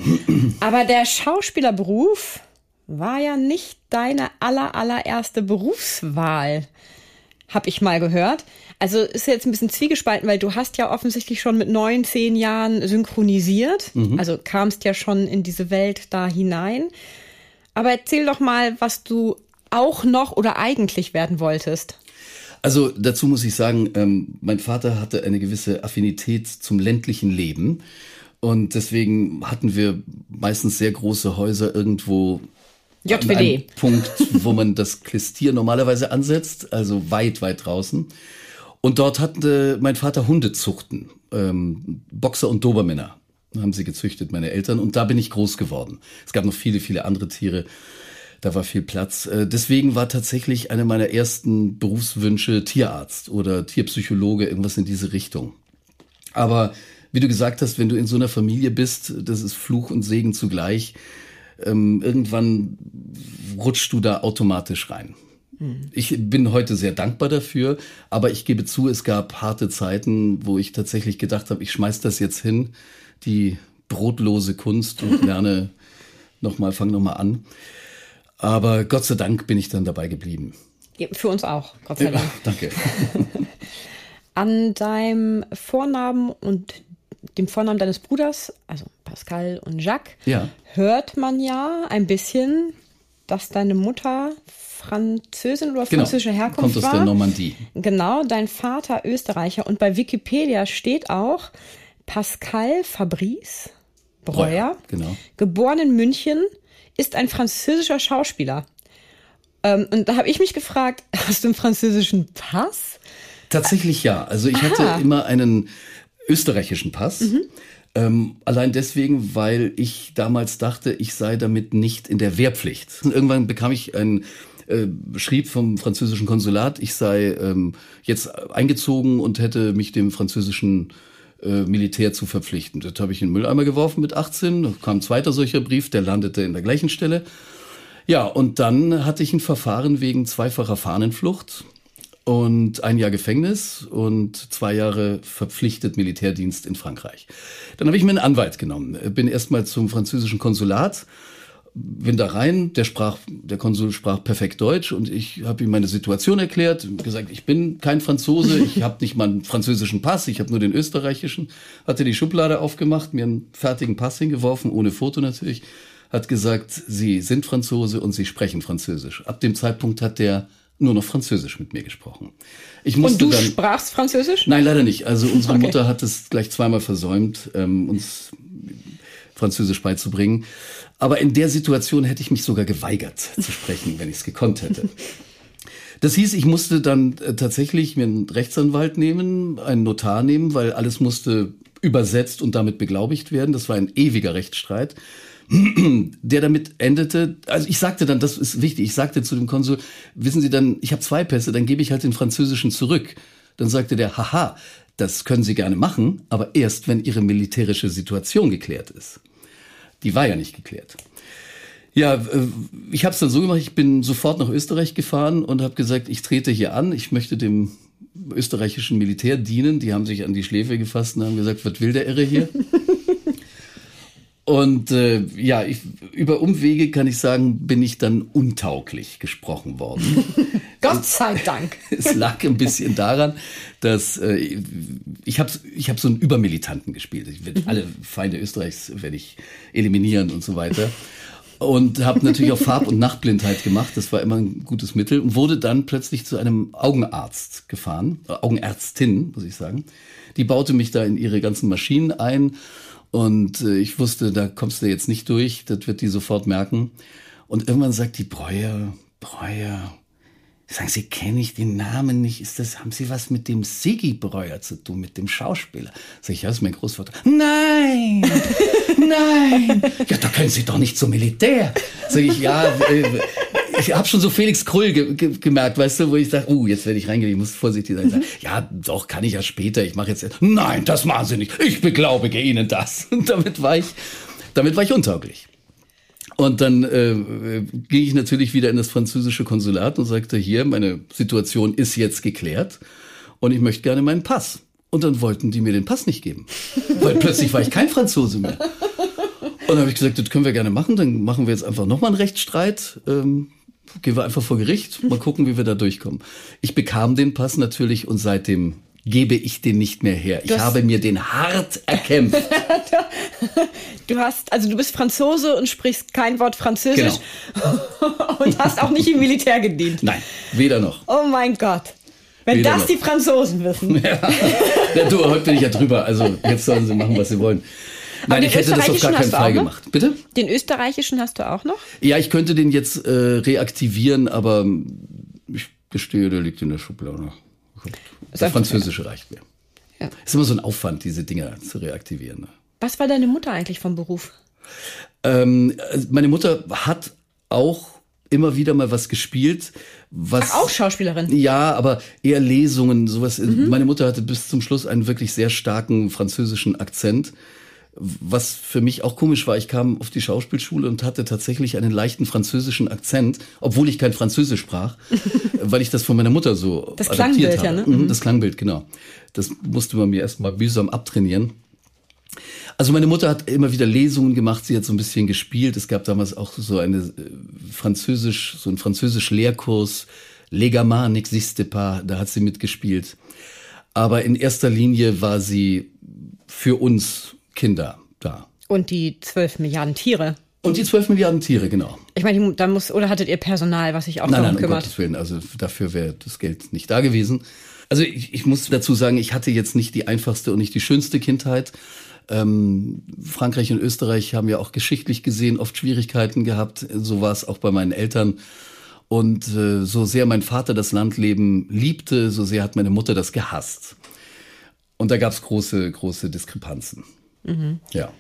Aber der Schauspielerberuf war ja nicht deine aller, allererste Berufswahl habe ich mal gehört. Also ist jetzt ein bisschen zwiegespalten, weil du hast ja offensichtlich schon mit neun, zehn Jahren synchronisiert. Mhm. Also kamst ja schon in diese Welt da hinein. Aber erzähl doch mal, was du auch noch oder eigentlich werden wolltest. Also dazu muss ich sagen, ähm, mein Vater hatte eine gewisse Affinität zum ländlichen Leben. Und deswegen hatten wir meistens sehr große Häuser irgendwo JWD. Punkt, wo man das Klistier normalerweise ansetzt, also weit, weit draußen. Und dort hatte mein Vater Hundezuchten, ähm, Boxer und Dobermänner haben sie gezüchtet, meine Eltern. Und da bin ich groß geworden. Es gab noch viele, viele andere Tiere. Da war viel Platz. Äh, deswegen war tatsächlich einer meiner ersten Berufswünsche Tierarzt oder Tierpsychologe, irgendwas in diese Richtung. Aber wie du gesagt hast, wenn du in so einer Familie bist, das ist Fluch und Segen zugleich ähm, irgendwann rutschst du da automatisch rein. Mhm. Ich bin heute sehr dankbar dafür, aber ich gebe zu, es gab harte Zeiten, wo ich tatsächlich gedacht habe, ich schmeiß das jetzt hin, die brotlose Kunst und [LAUGHS] lerne nochmal, fang nochmal an. Aber Gott sei Dank bin ich dann dabei geblieben. Für uns auch, Gott sei Dank. Ja, danke. [LAUGHS] [LAUGHS] An deinem Vornamen und dem Vornamen deines Bruders, also Pascal und Jacques, ja. hört man ja ein bisschen, dass deine Mutter Französin oder genau. französische Herkunft Kommt aus war. der Normandie. Genau, dein Vater Österreicher. Und bei Wikipedia steht auch Pascal Fabrice Breuer, Breuer genau. geboren in München, ist ein französischer Schauspieler. Ähm, und da habe ich mich gefragt, [LAUGHS] hast du einen französischen Pass? Tatsächlich ja. Also ich Aha. hatte immer einen österreichischen Pass. Mhm. Ähm, allein deswegen, weil ich damals dachte, ich sei damit nicht in der Wehrpflicht. Und irgendwann bekam ich ein äh, schrieb vom französischen Konsulat, ich sei ähm, jetzt eingezogen und hätte mich dem französischen äh, Militär zu verpflichten. Das habe ich in den Mülleimer geworfen mit 18. Da kam ein zweiter solcher Brief, der landete in der gleichen Stelle. Ja, und dann hatte ich ein Verfahren wegen zweifacher Fahnenflucht und ein Jahr Gefängnis und zwei Jahre verpflichtet Militärdienst in Frankreich. Dann habe ich mir einen Anwalt genommen, bin erstmal zum französischen Konsulat, bin da rein, der sprach, der Konsul sprach perfekt Deutsch und ich habe ihm meine Situation erklärt, gesagt, ich bin kein Franzose, [LAUGHS] ich habe nicht mal einen französischen Pass, ich habe nur den österreichischen, hatte die Schublade aufgemacht, mir einen fertigen Pass hingeworfen, ohne Foto natürlich, hat gesagt, Sie sind Franzose und Sie sprechen Französisch. Ab dem Zeitpunkt hat der nur noch Französisch mit mir gesprochen. Ich musste Und du dann, sprachst Französisch? Nein, leider nicht. Also unsere okay. Mutter hat es gleich zweimal versäumt, ähm, uns Französisch beizubringen. Aber in der Situation hätte ich mich sogar geweigert zu sprechen, wenn ich es gekonnt hätte. [LAUGHS] Das hieß, ich musste dann äh, tatsächlich mir einen Rechtsanwalt nehmen, einen Notar nehmen, weil alles musste übersetzt und damit beglaubigt werden. Das war ein ewiger Rechtsstreit [CLEARS THROAT] der damit endete, also ich sagte dann, das ist wichtig, ich sagte zu dem Konsul, wissen Sie dann, ich habe zwei Pässe, dann gebe ich halt den französischen zurück. Dann sagte der, haha, das können Sie gerne machen, aber erst, wenn Ihre militärische Situation geklärt ist. Die war ja nicht geklärt. Ja, äh, ich habe es dann so gemacht, ich bin sofort nach Österreich gefahren und habe gesagt, ich trete hier an, ich möchte dem österreichischen Militär dienen. Die haben sich an die Schläfe gefasst und haben gesagt, was will der Irre hier? [LAUGHS] Und äh, ja, ich, über Umwege kann ich sagen, bin ich dann untauglich gesprochen worden. [LAUGHS] Gott sei Dank. [LAUGHS] es lag ein bisschen daran, dass äh, ich habe ich hab so einen Übermilitanten gespielt. Ich will, mhm. Alle Feinde Österreichs werde ich eliminieren und so weiter. Und habe natürlich auch Farb- und Nachtblindheit gemacht. Das war immer ein gutes Mittel. Und wurde dann plötzlich zu einem Augenarzt gefahren. Äh, Augenärztin, muss ich sagen. Die baute mich da in ihre ganzen Maschinen ein und äh, ich wusste, da kommst du jetzt nicht durch, das wird die sofort merken. Und irgendwann sagt die Breuer, Breuer, sagen Sie, kenne ich den Namen nicht? Ist das, haben Sie was mit dem Siggi Breuer zu tun, mit dem Schauspieler? Sag ich, ja, das ist mein Großvater. Nein, [LAUGHS] nein. Ja, da können Sie doch nicht zum Militär. Sag ich, ja, äh, ich habe schon so Felix Krull ge ge gemerkt, weißt du, wo ich sage, uh, jetzt werde ich reingehen, ich muss vorsichtig sein. ja, doch, kann ich ja später, ich mache jetzt. Nein, das machen Sie nicht. Ich beglaubige Ihnen das. Und [LAUGHS] damit war ich, damit war ich untauglich. Und dann äh, ging ich natürlich wieder in das französische Konsulat und sagte, hier, meine Situation ist jetzt geklärt und ich möchte gerne meinen Pass. Und dann wollten die mir den Pass nicht geben, weil plötzlich war ich kein Franzose mehr. Und dann habe ich gesagt, das können wir gerne machen, dann machen wir jetzt einfach nochmal einen Rechtsstreit. Ähm, gehen wir einfach vor Gericht, mal gucken, wie wir da durchkommen. Ich bekam den Pass natürlich und seitdem gebe ich den nicht mehr her. Ich habe mir den hart erkämpft. [LAUGHS] du hast, also du bist Franzose und sprichst kein Wort Französisch genau. [LAUGHS] und hast auch nicht im Militär gedient. Nein, weder noch. Oh mein Gott. Wenn weder das noch. die Franzosen wissen. Ja. ja, du, heute bin ich ja drüber. Also jetzt sollen sie machen, was sie wollen. Nein, ich hätte das auf gar keinen Fall gemacht. Bitte? Den österreichischen hast du auch noch? Ja, ich könnte den jetzt äh, reaktivieren, aber ich gestehe, der liegt in der Schublade. Der französische reicht mir. Ja. Ist immer so ein Aufwand, diese Dinger zu reaktivieren. Ne? Was war deine Mutter eigentlich vom Beruf? Ähm, also meine Mutter hat auch immer wieder mal was gespielt. Was, Ach, auch Schauspielerin? Ja, aber eher Lesungen, sowas. Mhm. Meine Mutter hatte bis zum Schluss einen wirklich sehr starken französischen Akzent was für mich auch komisch war, ich kam auf die Schauspielschule und hatte tatsächlich einen leichten französischen Akzent, obwohl ich kein Französisch sprach, [LAUGHS] weil ich das von meiner Mutter so das adaptiert Klangbild, habe. Ja, ne? Mhm. Das Klangbild, genau. Das musste man mir erstmal mühsam abtrainieren. Also meine Mutter hat immer wieder Lesungen gemacht, sie hat so ein bisschen gespielt. Es gab damals auch so eine äh, Französisch, so ein Französisch Lehrkurs, Legama n'existe pas, da hat sie mitgespielt. Aber in erster Linie war sie für uns Kinder da. Und die zwölf Milliarden Tiere. Und die zwölf Milliarden Tiere, genau. Ich meine, da muss, oder hattet ihr Personal, was sich auch nein, darum nein, kümmert? Um Gottes Willen, also dafür wäre das Geld nicht da gewesen. Also ich, ich muss dazu sagen, ich hatte jetzt nicht die einfachste und nicht die schönste Kindheit. Ähm, Frankreich und Österreich haben ja auch geschichtlich gesehen oft Schwierigkeiten gehabt. So war es auch bei meinen Eltern. Und äh, so sehr mein Vater das Landleben liebte, so sehr hat meine Mutter das gehasst. Und da gab es große, große Diskrepanzen. Mhm. Ja.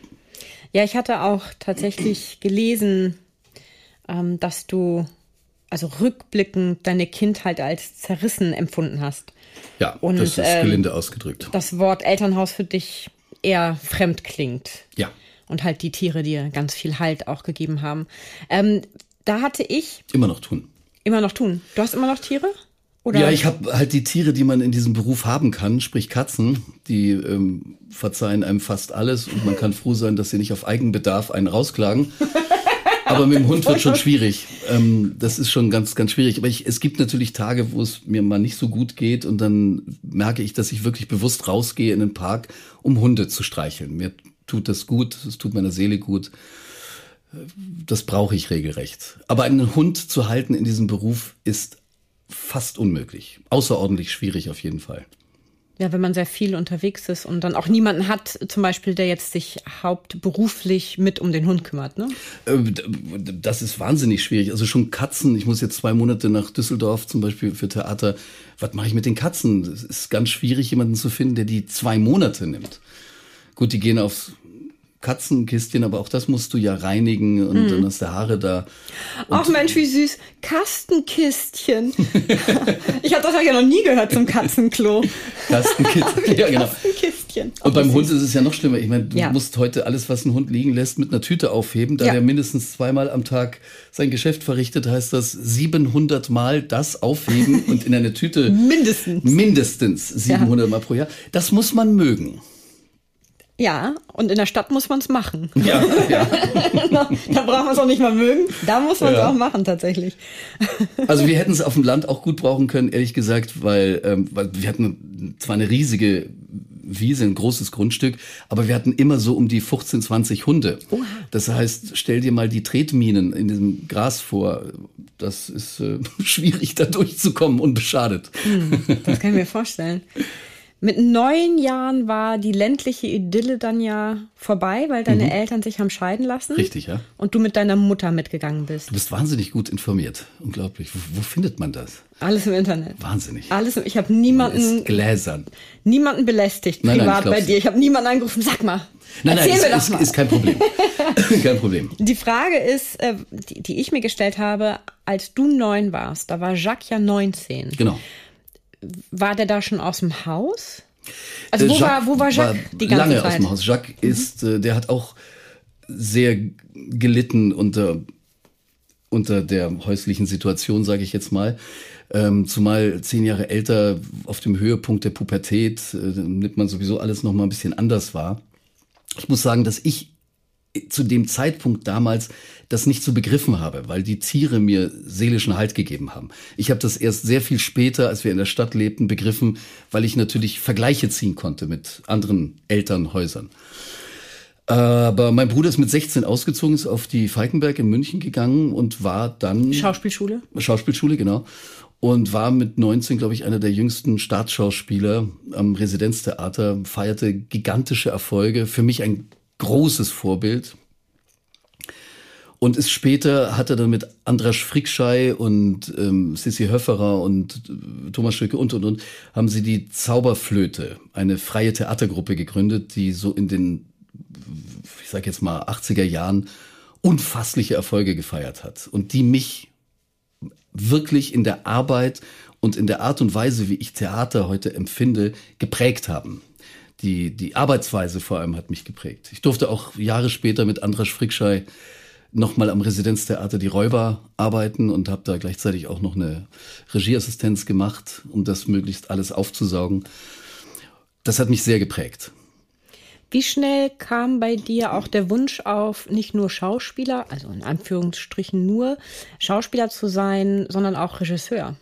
Ja, ich hatte auch tatsächlich gelesen, ähm, dass du also rückblickend deine Kindheit als zerrissen empfunden hast. Ja, und, das ist ähm, gelinde ausgedrückt. Das Wort Elternhaus für dich eher fremd klingt. Ja. Und halt die Tiere dir ganz viel Halt auch gegeben haben. Ähm, da hatte ich. Immer noch tun. Immer noch tun. Du hast immer noch Tiere? Oder? Ja, ich habe halt die Tiere, die man in diesem Beruf haben kann, sprich Katzen, die ähm, verzeihen einem fast alles und man kann froh sein, dass sie nicht auf Eigenbedarf einen rausklagen. [LAUGHS] Aber mit dem Hund wird schon [LAUGHS] schwierig. Ähm, das ist schon ganz, ganz schwierig. Aber ich, es gibt natürlich Tage, wo es mir mal nicht so gut geht und dann merke ich, dass ich wirklich bewusst rausgehe in den Park, um Hunde zu streicheln. Mir tut das gut, es tut meiner Seele gut. Das brauche ich regelrecht. Aber einen Hund zu halten in diesem Beruf ist fast unmöglich. Außerordentlich schwierig auf jeden Fall. Ja, wenn man sehr viel unterwegs ist und dann auch niemanden hat, zum Beispiel, der jetzt sich hauptberuflich mit um den Hund kümmert, ne? Äh, das ist wahnsinnig schwierig. Also schon Katzen. Ich muss jetzt zwei Monate nach Düsseldorf zum Beispiel für Theater. Was mache ich mit den Katzen? Es ist ganz schwierig, jemanden zu finden, der die zwei Monate nimmt. Gut, die gehen aufs Katzenkistchen, aber auch das musst du ja reinigen und mhm. dann hast du Haare da. Ach Mensch, wie süß. Kastenkistchen. [LAUGHS] ich habe das ja noch nie gehört zum Katzenklo. Kastenkistchen, [LAUGHS] ja genau. Kastenkistchen. Und beim Hund ist es ja noch schlimmer. Ich meine, du ja. musst heute alles, was ein Hund liegen lässt, mit einer Tüte aufheben. Da ja. der mindestens zweimal am Tag sein Geschäft verrichtet, heißt das 700 Mal das aufheben und in eine Tüte. [LAUGHS] mindestens. Mindestens 700 ja. Mal pro Jahr. Das muss man mögen. Ja, und in der Stadt muss man es machen. Ja, ja. [LAUGHS] da braucht man es auch nicht mal mögen. Da muss man es ja. auch machen, tatsächlich. also wir hätten es auf dem Land auch gut brauchen können, ehrlich gesagt, weil, ähm, weil wir hatten zwar eine riesige Wiese, ein großes Grundstück, aber wir hatten immer so um die 15, 20 Hunde. Oha. Das heißt, stell dir mal die Tretminen in diesem Gras vor. Das ist äh, [LAUGHS] schwierig, da durchzukommen, unbeschadet. Hm, das kann ich mir vorstellen. [LAUGHS] Mit neun Jahren war die ländliche Idylle dann ja vorbei, weil deine mhm. Eltern sich haben scheiden lassen. Richtig, ja. Und du mit deiner Mutter mitgegangen bist. Du bist wahnsinnig gut informiert. Unglaublich. Wo, wo findet man das? Alles im Internet. Wahnsinnig. Alles. Ich habe niemanden. Gläsern. Niemanden belästigt privat nein, nein, bei dir. Ich habe niemanden angerufen. Sag mal. Nein, nein, ist, ist, ist, kein Problem. [LAUGHS] [LAUGHS] kein Problem. Die Frage ist, äh, die, die ich mir gestellt habe, als du neun warst, da war Jacques ja 19. Genau war der da schon aus dem Haus? Also wo, Jacques war, wo war Jacques war die ganze lange Zeit? aus dem Haus. Jacques mhm. ist, äh, der hat auch sehr gelitten unter, unter der häuslichen Situation, sage ich jetzt mal. Ähm, zumal zehn Jahre älter auf dem Höhepunkt der Pubertät, äh, nimmt man sowieso alles noch mal ein bisschen anders wahr. Ich muss sagen, dass ich zu dem Zeitpunkt damals das nicht so begriffen habe, weil die Tiere mir seelischen Halt gegeben haben. Ich habe das erst sehr viel später, als wir in der Stadt lebten, begriffen, weil ich natürlich Vergleiche ziehen konnte mit anderen Elternhäusern. Aber mein Bruder ist mit 16 ausgezogen, ist auf die Falkenberg in München gegangen und war dann Schauspielschule. Schauspielschule, genau. Und war mit 19, glaube ich, einer der jüngsten Staatsschauspieler am Residenztheater, feierte gigantische Erfolge. Für mich ein großes Vorbild. Und ist später, hat er dann mit Andras Frickschei und ähm, Sissi Höfferer und äh, Thomas Schöcke und, und, und, haben sie die Zauberflöte, eine freie Theatergruppe gegründet, die so in den, ich sag jetzt mal, 80er Jahren unfassliche Erfolge gefeiert hat. Und die mich wirklich in der Arbeit und in der Art und Weise, wie ich Theater heute empfinde, geprägt haben die, die Arbeitsweise vor allem hat mich geprägt. Ich durfte auch Jahre später mit Andras Frickschei nochmal am Residenztheater Die Räuber arbeiten und habe da gleichzeitig auch noch eine Regieassistenz gemacht, um das möglichst alles aufzusaugen. Das hat mich sehr geprägt. Wie schnell kam bei dir auch der Wunsch auf, nicht nur Schauspieler, also in Anführungsstrichen nur Schauspieler zu sein, sondern auch Regisseur?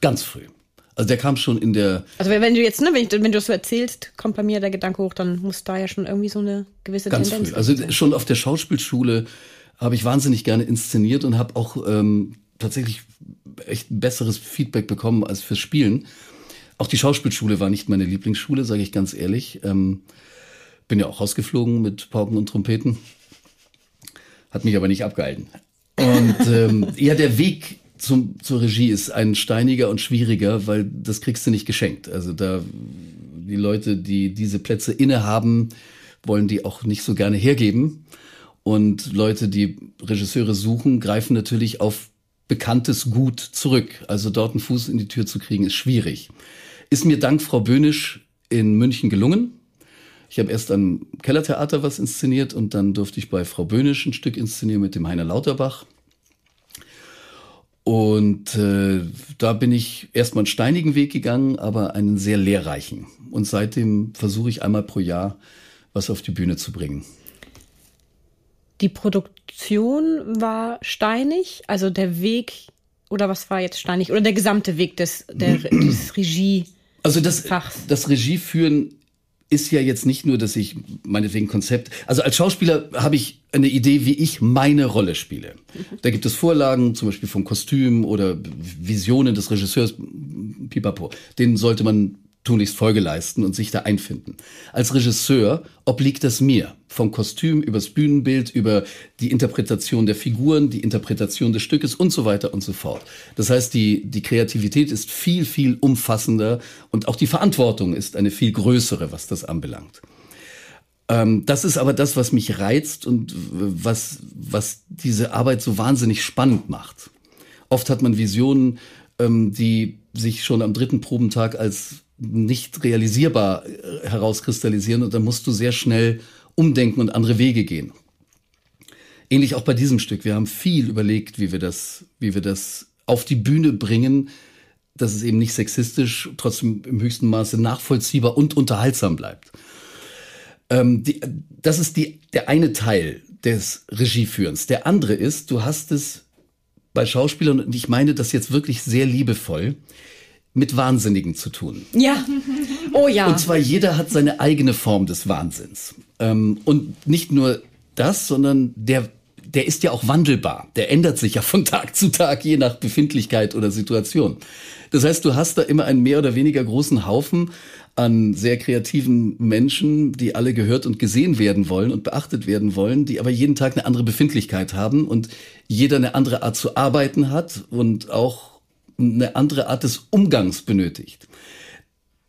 Ganz früh. Also der kam schon in der. Also wenn du jetzt, ne, wenn, ich, wenn du das so erzählst, kommt bei mir der Gedanke hoch, dann muss da ja schon irgendwie so eine gewisse ganz Tendenz. Früh. Also sein. schon auf der Schauspielschule habe ich wahnsinnig gerne inszeniert und habe auch ähm, tatsächlich echt besseres Feedback bekommen als fürs Spielen. Auch die Schauspielschule war nicht meine Lieblingsschule, sage ich ganz ehrlich. Ähm, bin ja auch rausgeflogen mit Pauken und Trompeten. Hat mich aber nicht abgehalten. Und ähm, [LAUGHS] ja, der Weg zum, zur Regie ist ein steiniger und schwieriger, weil das kriegst du nicht geschenkt. Also da die Leute, die diese Plätze innehaben, wollen die auch nicht so gerne hergeben. Und Leute, die Regisseure suchen, greifen natürlich auf bekanntes Gut zurück. Also dort einen Fuß in die Tür zu kriegen, ist schwierig. Ist mir dank Frau Böhnisch in München gelungen. Ich habe erst am Kellertheater was inszeniert und dann durfte ich bei Frau Böhnisch ein Stück inszenieren mit dem Heiner Lauterbach. Und äh, da bin ich erstmal einen steinigen Weg gegangen, aber einen sehr lehrreichen. Und seitdem versuche ich einmal pro Jahr was auf die Bühne zu bringen. Die Produktion war steinig, also der Weg, oder was war jetzt steinig? Oder der gesamte Weg des, der, [CLEARS THROAT] des Regie. Also das, das Regieführen ist ja jetzt nicht nur, dass ich meinetwegen Konzept, also als Schauspieler habe ich eine Idee, wie ich meine Rolle spiele. Da gibt es Vorlagen, zum Beispiel vom Kostüm oder Visionen des Regisseurs, pipapo. Den sollte man tunlichst Folge leisten und sich da einfinden. Als Regisseur obliegt das mir. Vom Kostüm übers Bühnenbild, über die Interpretation der Figuren, die Interpretation des Stückes und so weiter und so fort. Das heißt, die, die Kreativität ist viel, viel umfassender und auch die Verantwortung ist eine viel größere, was das anbelangt. Ähm, das ist aber das, was mich reizt und was, was diese Arbeit so wahnsinnig spannend macht. Oft hat man Visionen, ähm, die sich schon am dritten Probentag als nicht realisierbar äh, herauskristallisieren und dann musst du sehr schnell umdenken und andere Wege gehen. Ähnlich auch bei diesem Stück. Wir haben viel überlegt, wie wir das, wie wir das auf die Bühne bringen, dass es eben nicht sexistisch, trotzdem im höchsten Maße nachvollziehbar und unterhaltsam bleibt. Ähm, die, das ist die, der eine Teil des Regieführens. Der andere ist, du hast es bei Schauspielern, und ich meine das jetzt wirklich sehr liebevoll, mit Wahnsinnigen zu tun. Ja. Oh ja. Und zwar jeder hat seine eigene Form des Wahnsinns. Ähm, und nicht nur das, sondern der, der ist ja auch wandelbar. Der ändert sich ja von Tag zu Tag, je nach Befindlichkeit oder Situation. Das heißt, du hast da immer einen mehr oder weniger großen Haufen an sehr kreativen Menschen, die alle gehört und gesehen werden wollen und beachtet werden wollen, die aber jeden Tag eine andere Befindlichkeit haben und jeder eine andere Art zu arbeiten hat und auch eine andere Art des Umgangs benötigt.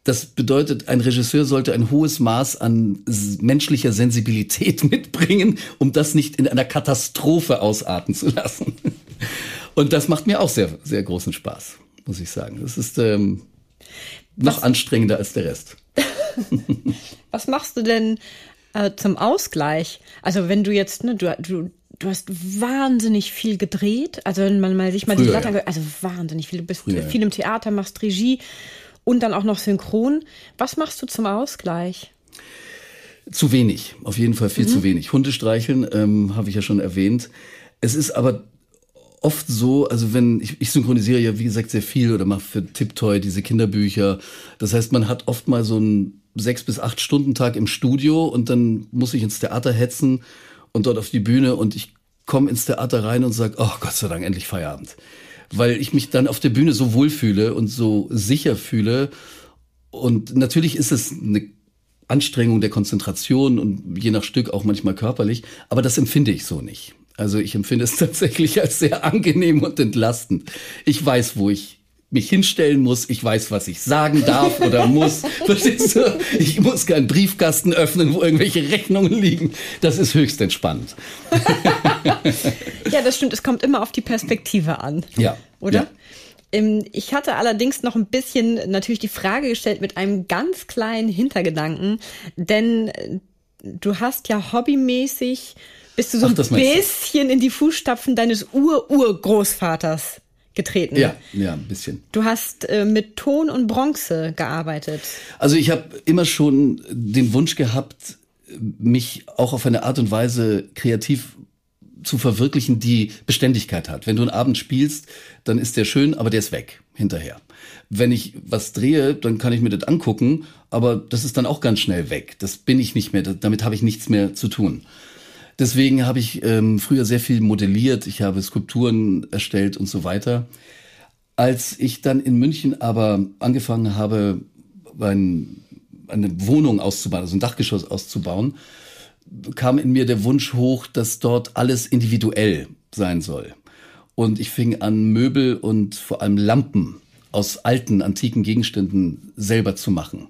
Das bedeutet, ein Regisseur sollte ein hohes Maß an menschlicher Sensibilität [LAUGHS] mitbringen, um das nicht in einer Katastrophe ausarten zu lassen. Und das macht mir auch sehr, sehr großen Spaß, muss ich sagen. Das ist ähm, noch Was? anstrengender als der Rest. [LAUGHS] Was machst du denn äh, zum Ausgleich? Also wenn du jetzt, ne, du, du, du hast wahnsinnig viel gedreht. Also wenn man mal sich mal Früher, die Latte ja. also wahnsinnig viel. Du bist Früher, viel im Theater, machst Regie und dann auch noch synchron. Was machst du zum Ausgleich? Zu wenig, auf jeden Fall viel mhm. zu wenig. Hunde streicheln, ähm, habe ich ja schon erwähnt. Es ist aber oft so, also wenn ich, ich synchronisiere ja wie gesagt sehr viel oder mache für Tiptoy diese Kinderbücher. Das heißt, man hat oft mal so einen sechs bis acht Stunden Tag im Studio und dann muss ich ins Theater hetzen und dort auf die Bühne und ich komme ins Theater rein und sage, oh Gott sei Dank endlich Feierabend, weil ich mich dann auf der Bühne so wohl fühle und so sicher fühle und natürlich ist es eine Anstrengung der Konzentration und je nach Stück auch manchmal körperlich, aber das empfinde ich so nicht. Also ich empfinde es [LAUGHS] tatsächlich als sehr angenehm und entlastend. Ich weiß, wo ich mich hinstellen muss, ich weiß, was ich sagen darf oder [LAUGHS] muss. Verstehst du? Ich muss keinen Briefkasten öffnen, wo irgendwelche Rechnungen liegen. Das ist höchst entspannt. [LAUGHS] ja, das stimmt. Es kommt immer auf die Perspektive an. Ja. Oder? Ja. Ähm, ich hatte allerdings noch ein bisschen natürlich die Frage gestellt mit einem ganz kleinen Hintergedanken, denn äh, du hast ja hobbymäßig bist du so Ach, ein bisschen in die Fußstapfen deines Ur-Urgroßvaters getreten. Ja, ja, ein bisschen. Du hast äh, mit Ton und Bronze gearbeitet. Also ich habe immer schon den Wunsch gehabt, mich auch auf eine Art und Weise kreativ zu verwirklichen, die Beständigkeit hat. Wenn du einen Abend spielst, dann ist der schön, aber der ist weg hinterher. Wenn ich was drehe, dann kann ich mir das angucken, aber das ist dann auch ganz schnell weg. Das bin ich nicht mehr, damit habe ich nichts mehr zu tun. Deswegen habe ich ähm, früher sehr viel modelliert, ich habe Skulpturen erstellt und so weiter. Als ich dann in München aber angefangen habe, ein, eine Wohnung auszubauen, also ein Dachgeschoss auszubauen, kam in mir der Wunsch hoch, dass dort alles individuell sein soll. Und ich fing an, Möbel und vor allem Lampen aus alten, antiken Gegenständen selber zu machen.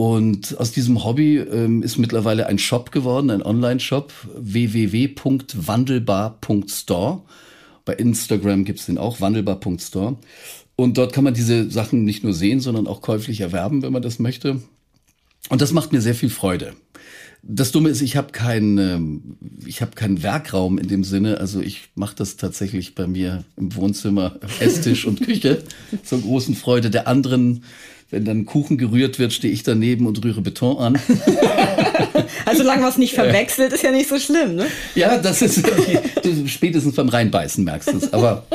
Und aus diesem Hobby ähm, ist mittlerweile ein Shop geworden, ein Online-Shop, www.wandelbar.store. Bei Instagram gibt's den auch, wandelbar.store. Und dort kann man diese Sachen nicht nur sehen, sondern auch käuflich erwerben, wenn man das möchte. Und das macht mir sehr viel Freude. Das Dumme ist, ich habe keinen, ähm, ich habe keinen Werkraum in dem Sinne. Also ich mache das tatsächlich bei mir im Wohnzimmer, [LAUGHS] Esstisch und Küche zur großen Freude der anderen wenn dann Kuchen gerührt wird, stehe ich daneben und rühre Beton an. [LAUGHS] also solange man es nicht verwechselt, ist ja nicht so schlimm, ne? Ja, das ist spätestens beim Reinbeißen merkst du es. Aber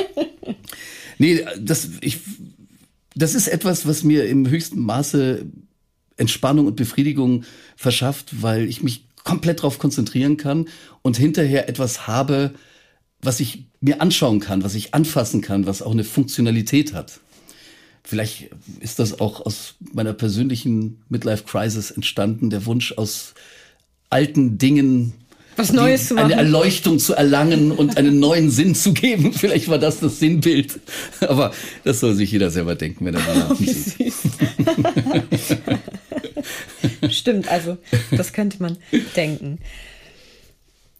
nee, das, ich, das ist etwas, was mir im höchsten Maße Entspannung und Befriedigung verschafft, weil ich mich komplett darauf konzentrieren kann und hinterher etwas habe, was ich mir anschauen kann, was ich anfassen kann, was auch eine Funktionalität hat. Vielleicht ist das auch aus meiner persönlichen Midlife Crisis entstanden, der Wunsch aus alten Dingen was Neues die, zu machen. Eine Erleuchtung zu erlangen und einen neuen Sinn zu geben. [LAUGHS] Vielleicht war das das Sinnbild. Aber das soll sich jeder selber denken, wenn er mal oh, sieht. [LAUGHS] Stimmt, also das könnte man denken.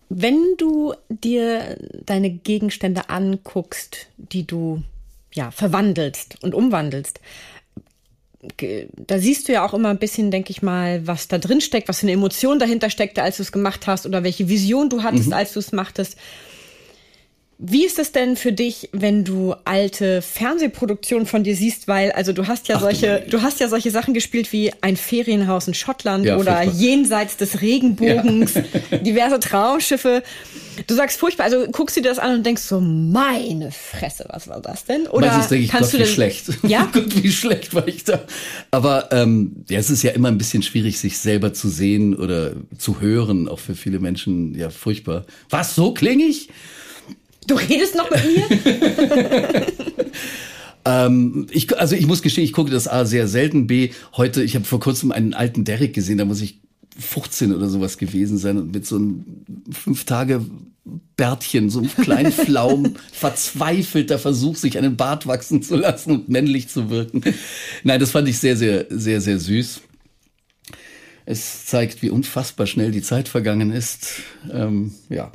Wenn du dir deine Gegenstände anguckst, die du ja verwandelst und umwandelst, da siehst du ja auch immer ein bisschen, denke ich mal, was da drin steckt, was für eine Emotion dahinter steckte, als du es gemacht hast oder welche Vision du hattest, mhm. als du es machtest. Wie ist es denn für dich, wenn du alte Fernsehproduktionen von dir siehst, weil also du hast ja Ach, solche du hast ja solche Sachen gespielt wie ein Ferienhaus in Schottland ja, oder furchtbar. jenseits des Regenbogens, ja. [LAUGHS] diverse Traumschiffe. Du sagst furchtbar, also guckst du dir das an und denkst so, meine Fresse, was war das denn? Oder Meistens denke ich, kannst Gott, du wie schlecht. [LAUGHS] Ja? Gott, wie schlecht war ich da. Aber ähm, ja, es ist ja immer ein bisschen schwierig, sich selber zu sehen oder zu hören, auch für viele Menschen ja furchtbar. Was, so klinge ich? Du redest noch mit mir? [LAUGHS] ähm, ich, also ich muss gestehen, ich gucke das A sehr selten. B, heute, ich habe vor kurzem einen alten Derrick gesehen, da muss ich 15 oder sowas gewesen sein und mit so einem fünf Tage Bärtchen, so einem kleinen [LAUGHS] Flaum, verzweifelter Versuch, sich einen Bart wachsen zu lassen und männlich zu wirken. Nein, das fand ich sehr, sehr, sehr, sehr süß. Es zeigt, wie unfassbar schnell die Zeit vergangen ist. Ähm, ja.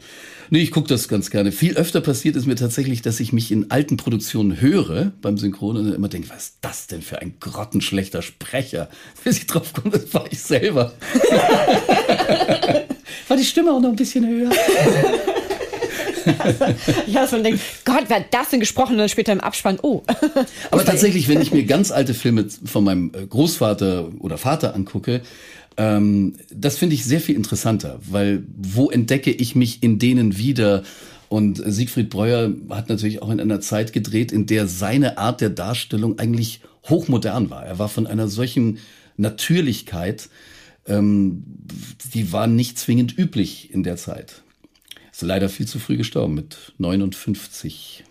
Nee, ich gucke das ganz gerne. Viel öfter passiert es mir tatsächlich, dass ich mich in alten Produktionen höre beim Synchron und immer denke, was ist das denn für ein grottenschlechter Sprecher? [LAUGHS] Bis ich drauf komme, das war ich selber. [LAUGHS] war die Stimme auch noch ein bisschen höher? [LAUGHS] ja, so denkt, Gott, wer hat das denn gesprochen? Und dann später im Abspann, oh. Aber tatsächlich, wenn ich mir ganz alte Filme von meinem äh, Großvater oder Vater angucke, ähm, das finde ich sehr viel interessanter, weil wo entdecke ich mich in denen wieder? Und Siegfried Breuer hat natürlich auch in einer Zeit gedreht, in der seine Art der Darstellung eigentlich hochmodern war. Er war von einer solchen Natürlichkeit, ähm, die war nicht zwingend üblich in der Zeit. Ist leider viel zu früh gestorben mit 59.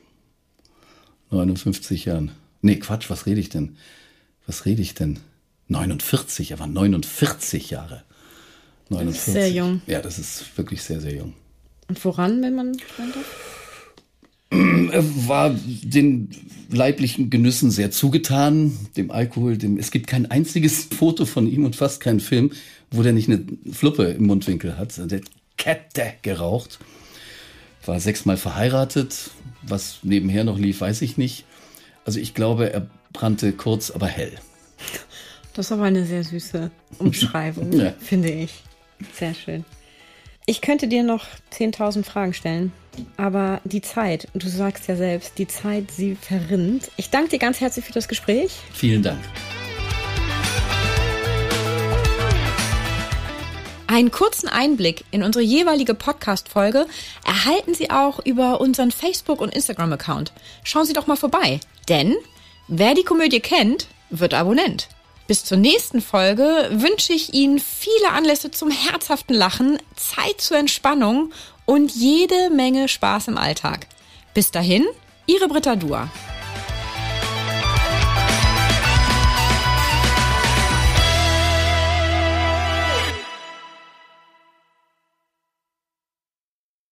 59 Jahren. Nee, Quatsch, was rede ich denn? Was rede ich denn? 49, er war 49 Jahre. 49. sehr jung. Ja, das ist wirklich sehr, sehr jung. Und woran, wenn man? Er war den leiblichen Genüssen sehr zugetan, dem Alkohol, dem. Es gibt kein einziges Foto von ihm und fast keinen Film, wo der nicht eine Fluppe im Mundwinkel hat. Der hat Kette geraucht. War sechsmal verheiratet. Was nebenher noch lief, weiß ich nicht. Also ich glaube, er brannte kurz, aber hell. Das ist aber eine sehr süße Umschreibung, [LAUGHS] ja. finde ich. Sehr schön. Ich könnte dir noch 10.000 Fragen stellen, aber die Zeit, du sagst ja selbst, die Zeit, sie verrinnt. Ich danke dir ganz herzlich für das Gespräch. Vielen Dank. Einen kurzen Einblick in unsere jeweilige Podcast-Folge erhalten Sie auch über unseren Facebook- und Instagram-Account. Schauen Sie doch mal vorbei, denn wer die Komödie kennt, wird Abonnent. Bis zur nächsten Folge wünsche ich Ihnen viele Anlässe zum herzhaften Lachen, Zeit zur Entspannung und jede Menge Spaß im Alltag. Bis dahin, Ihre Britta Dua.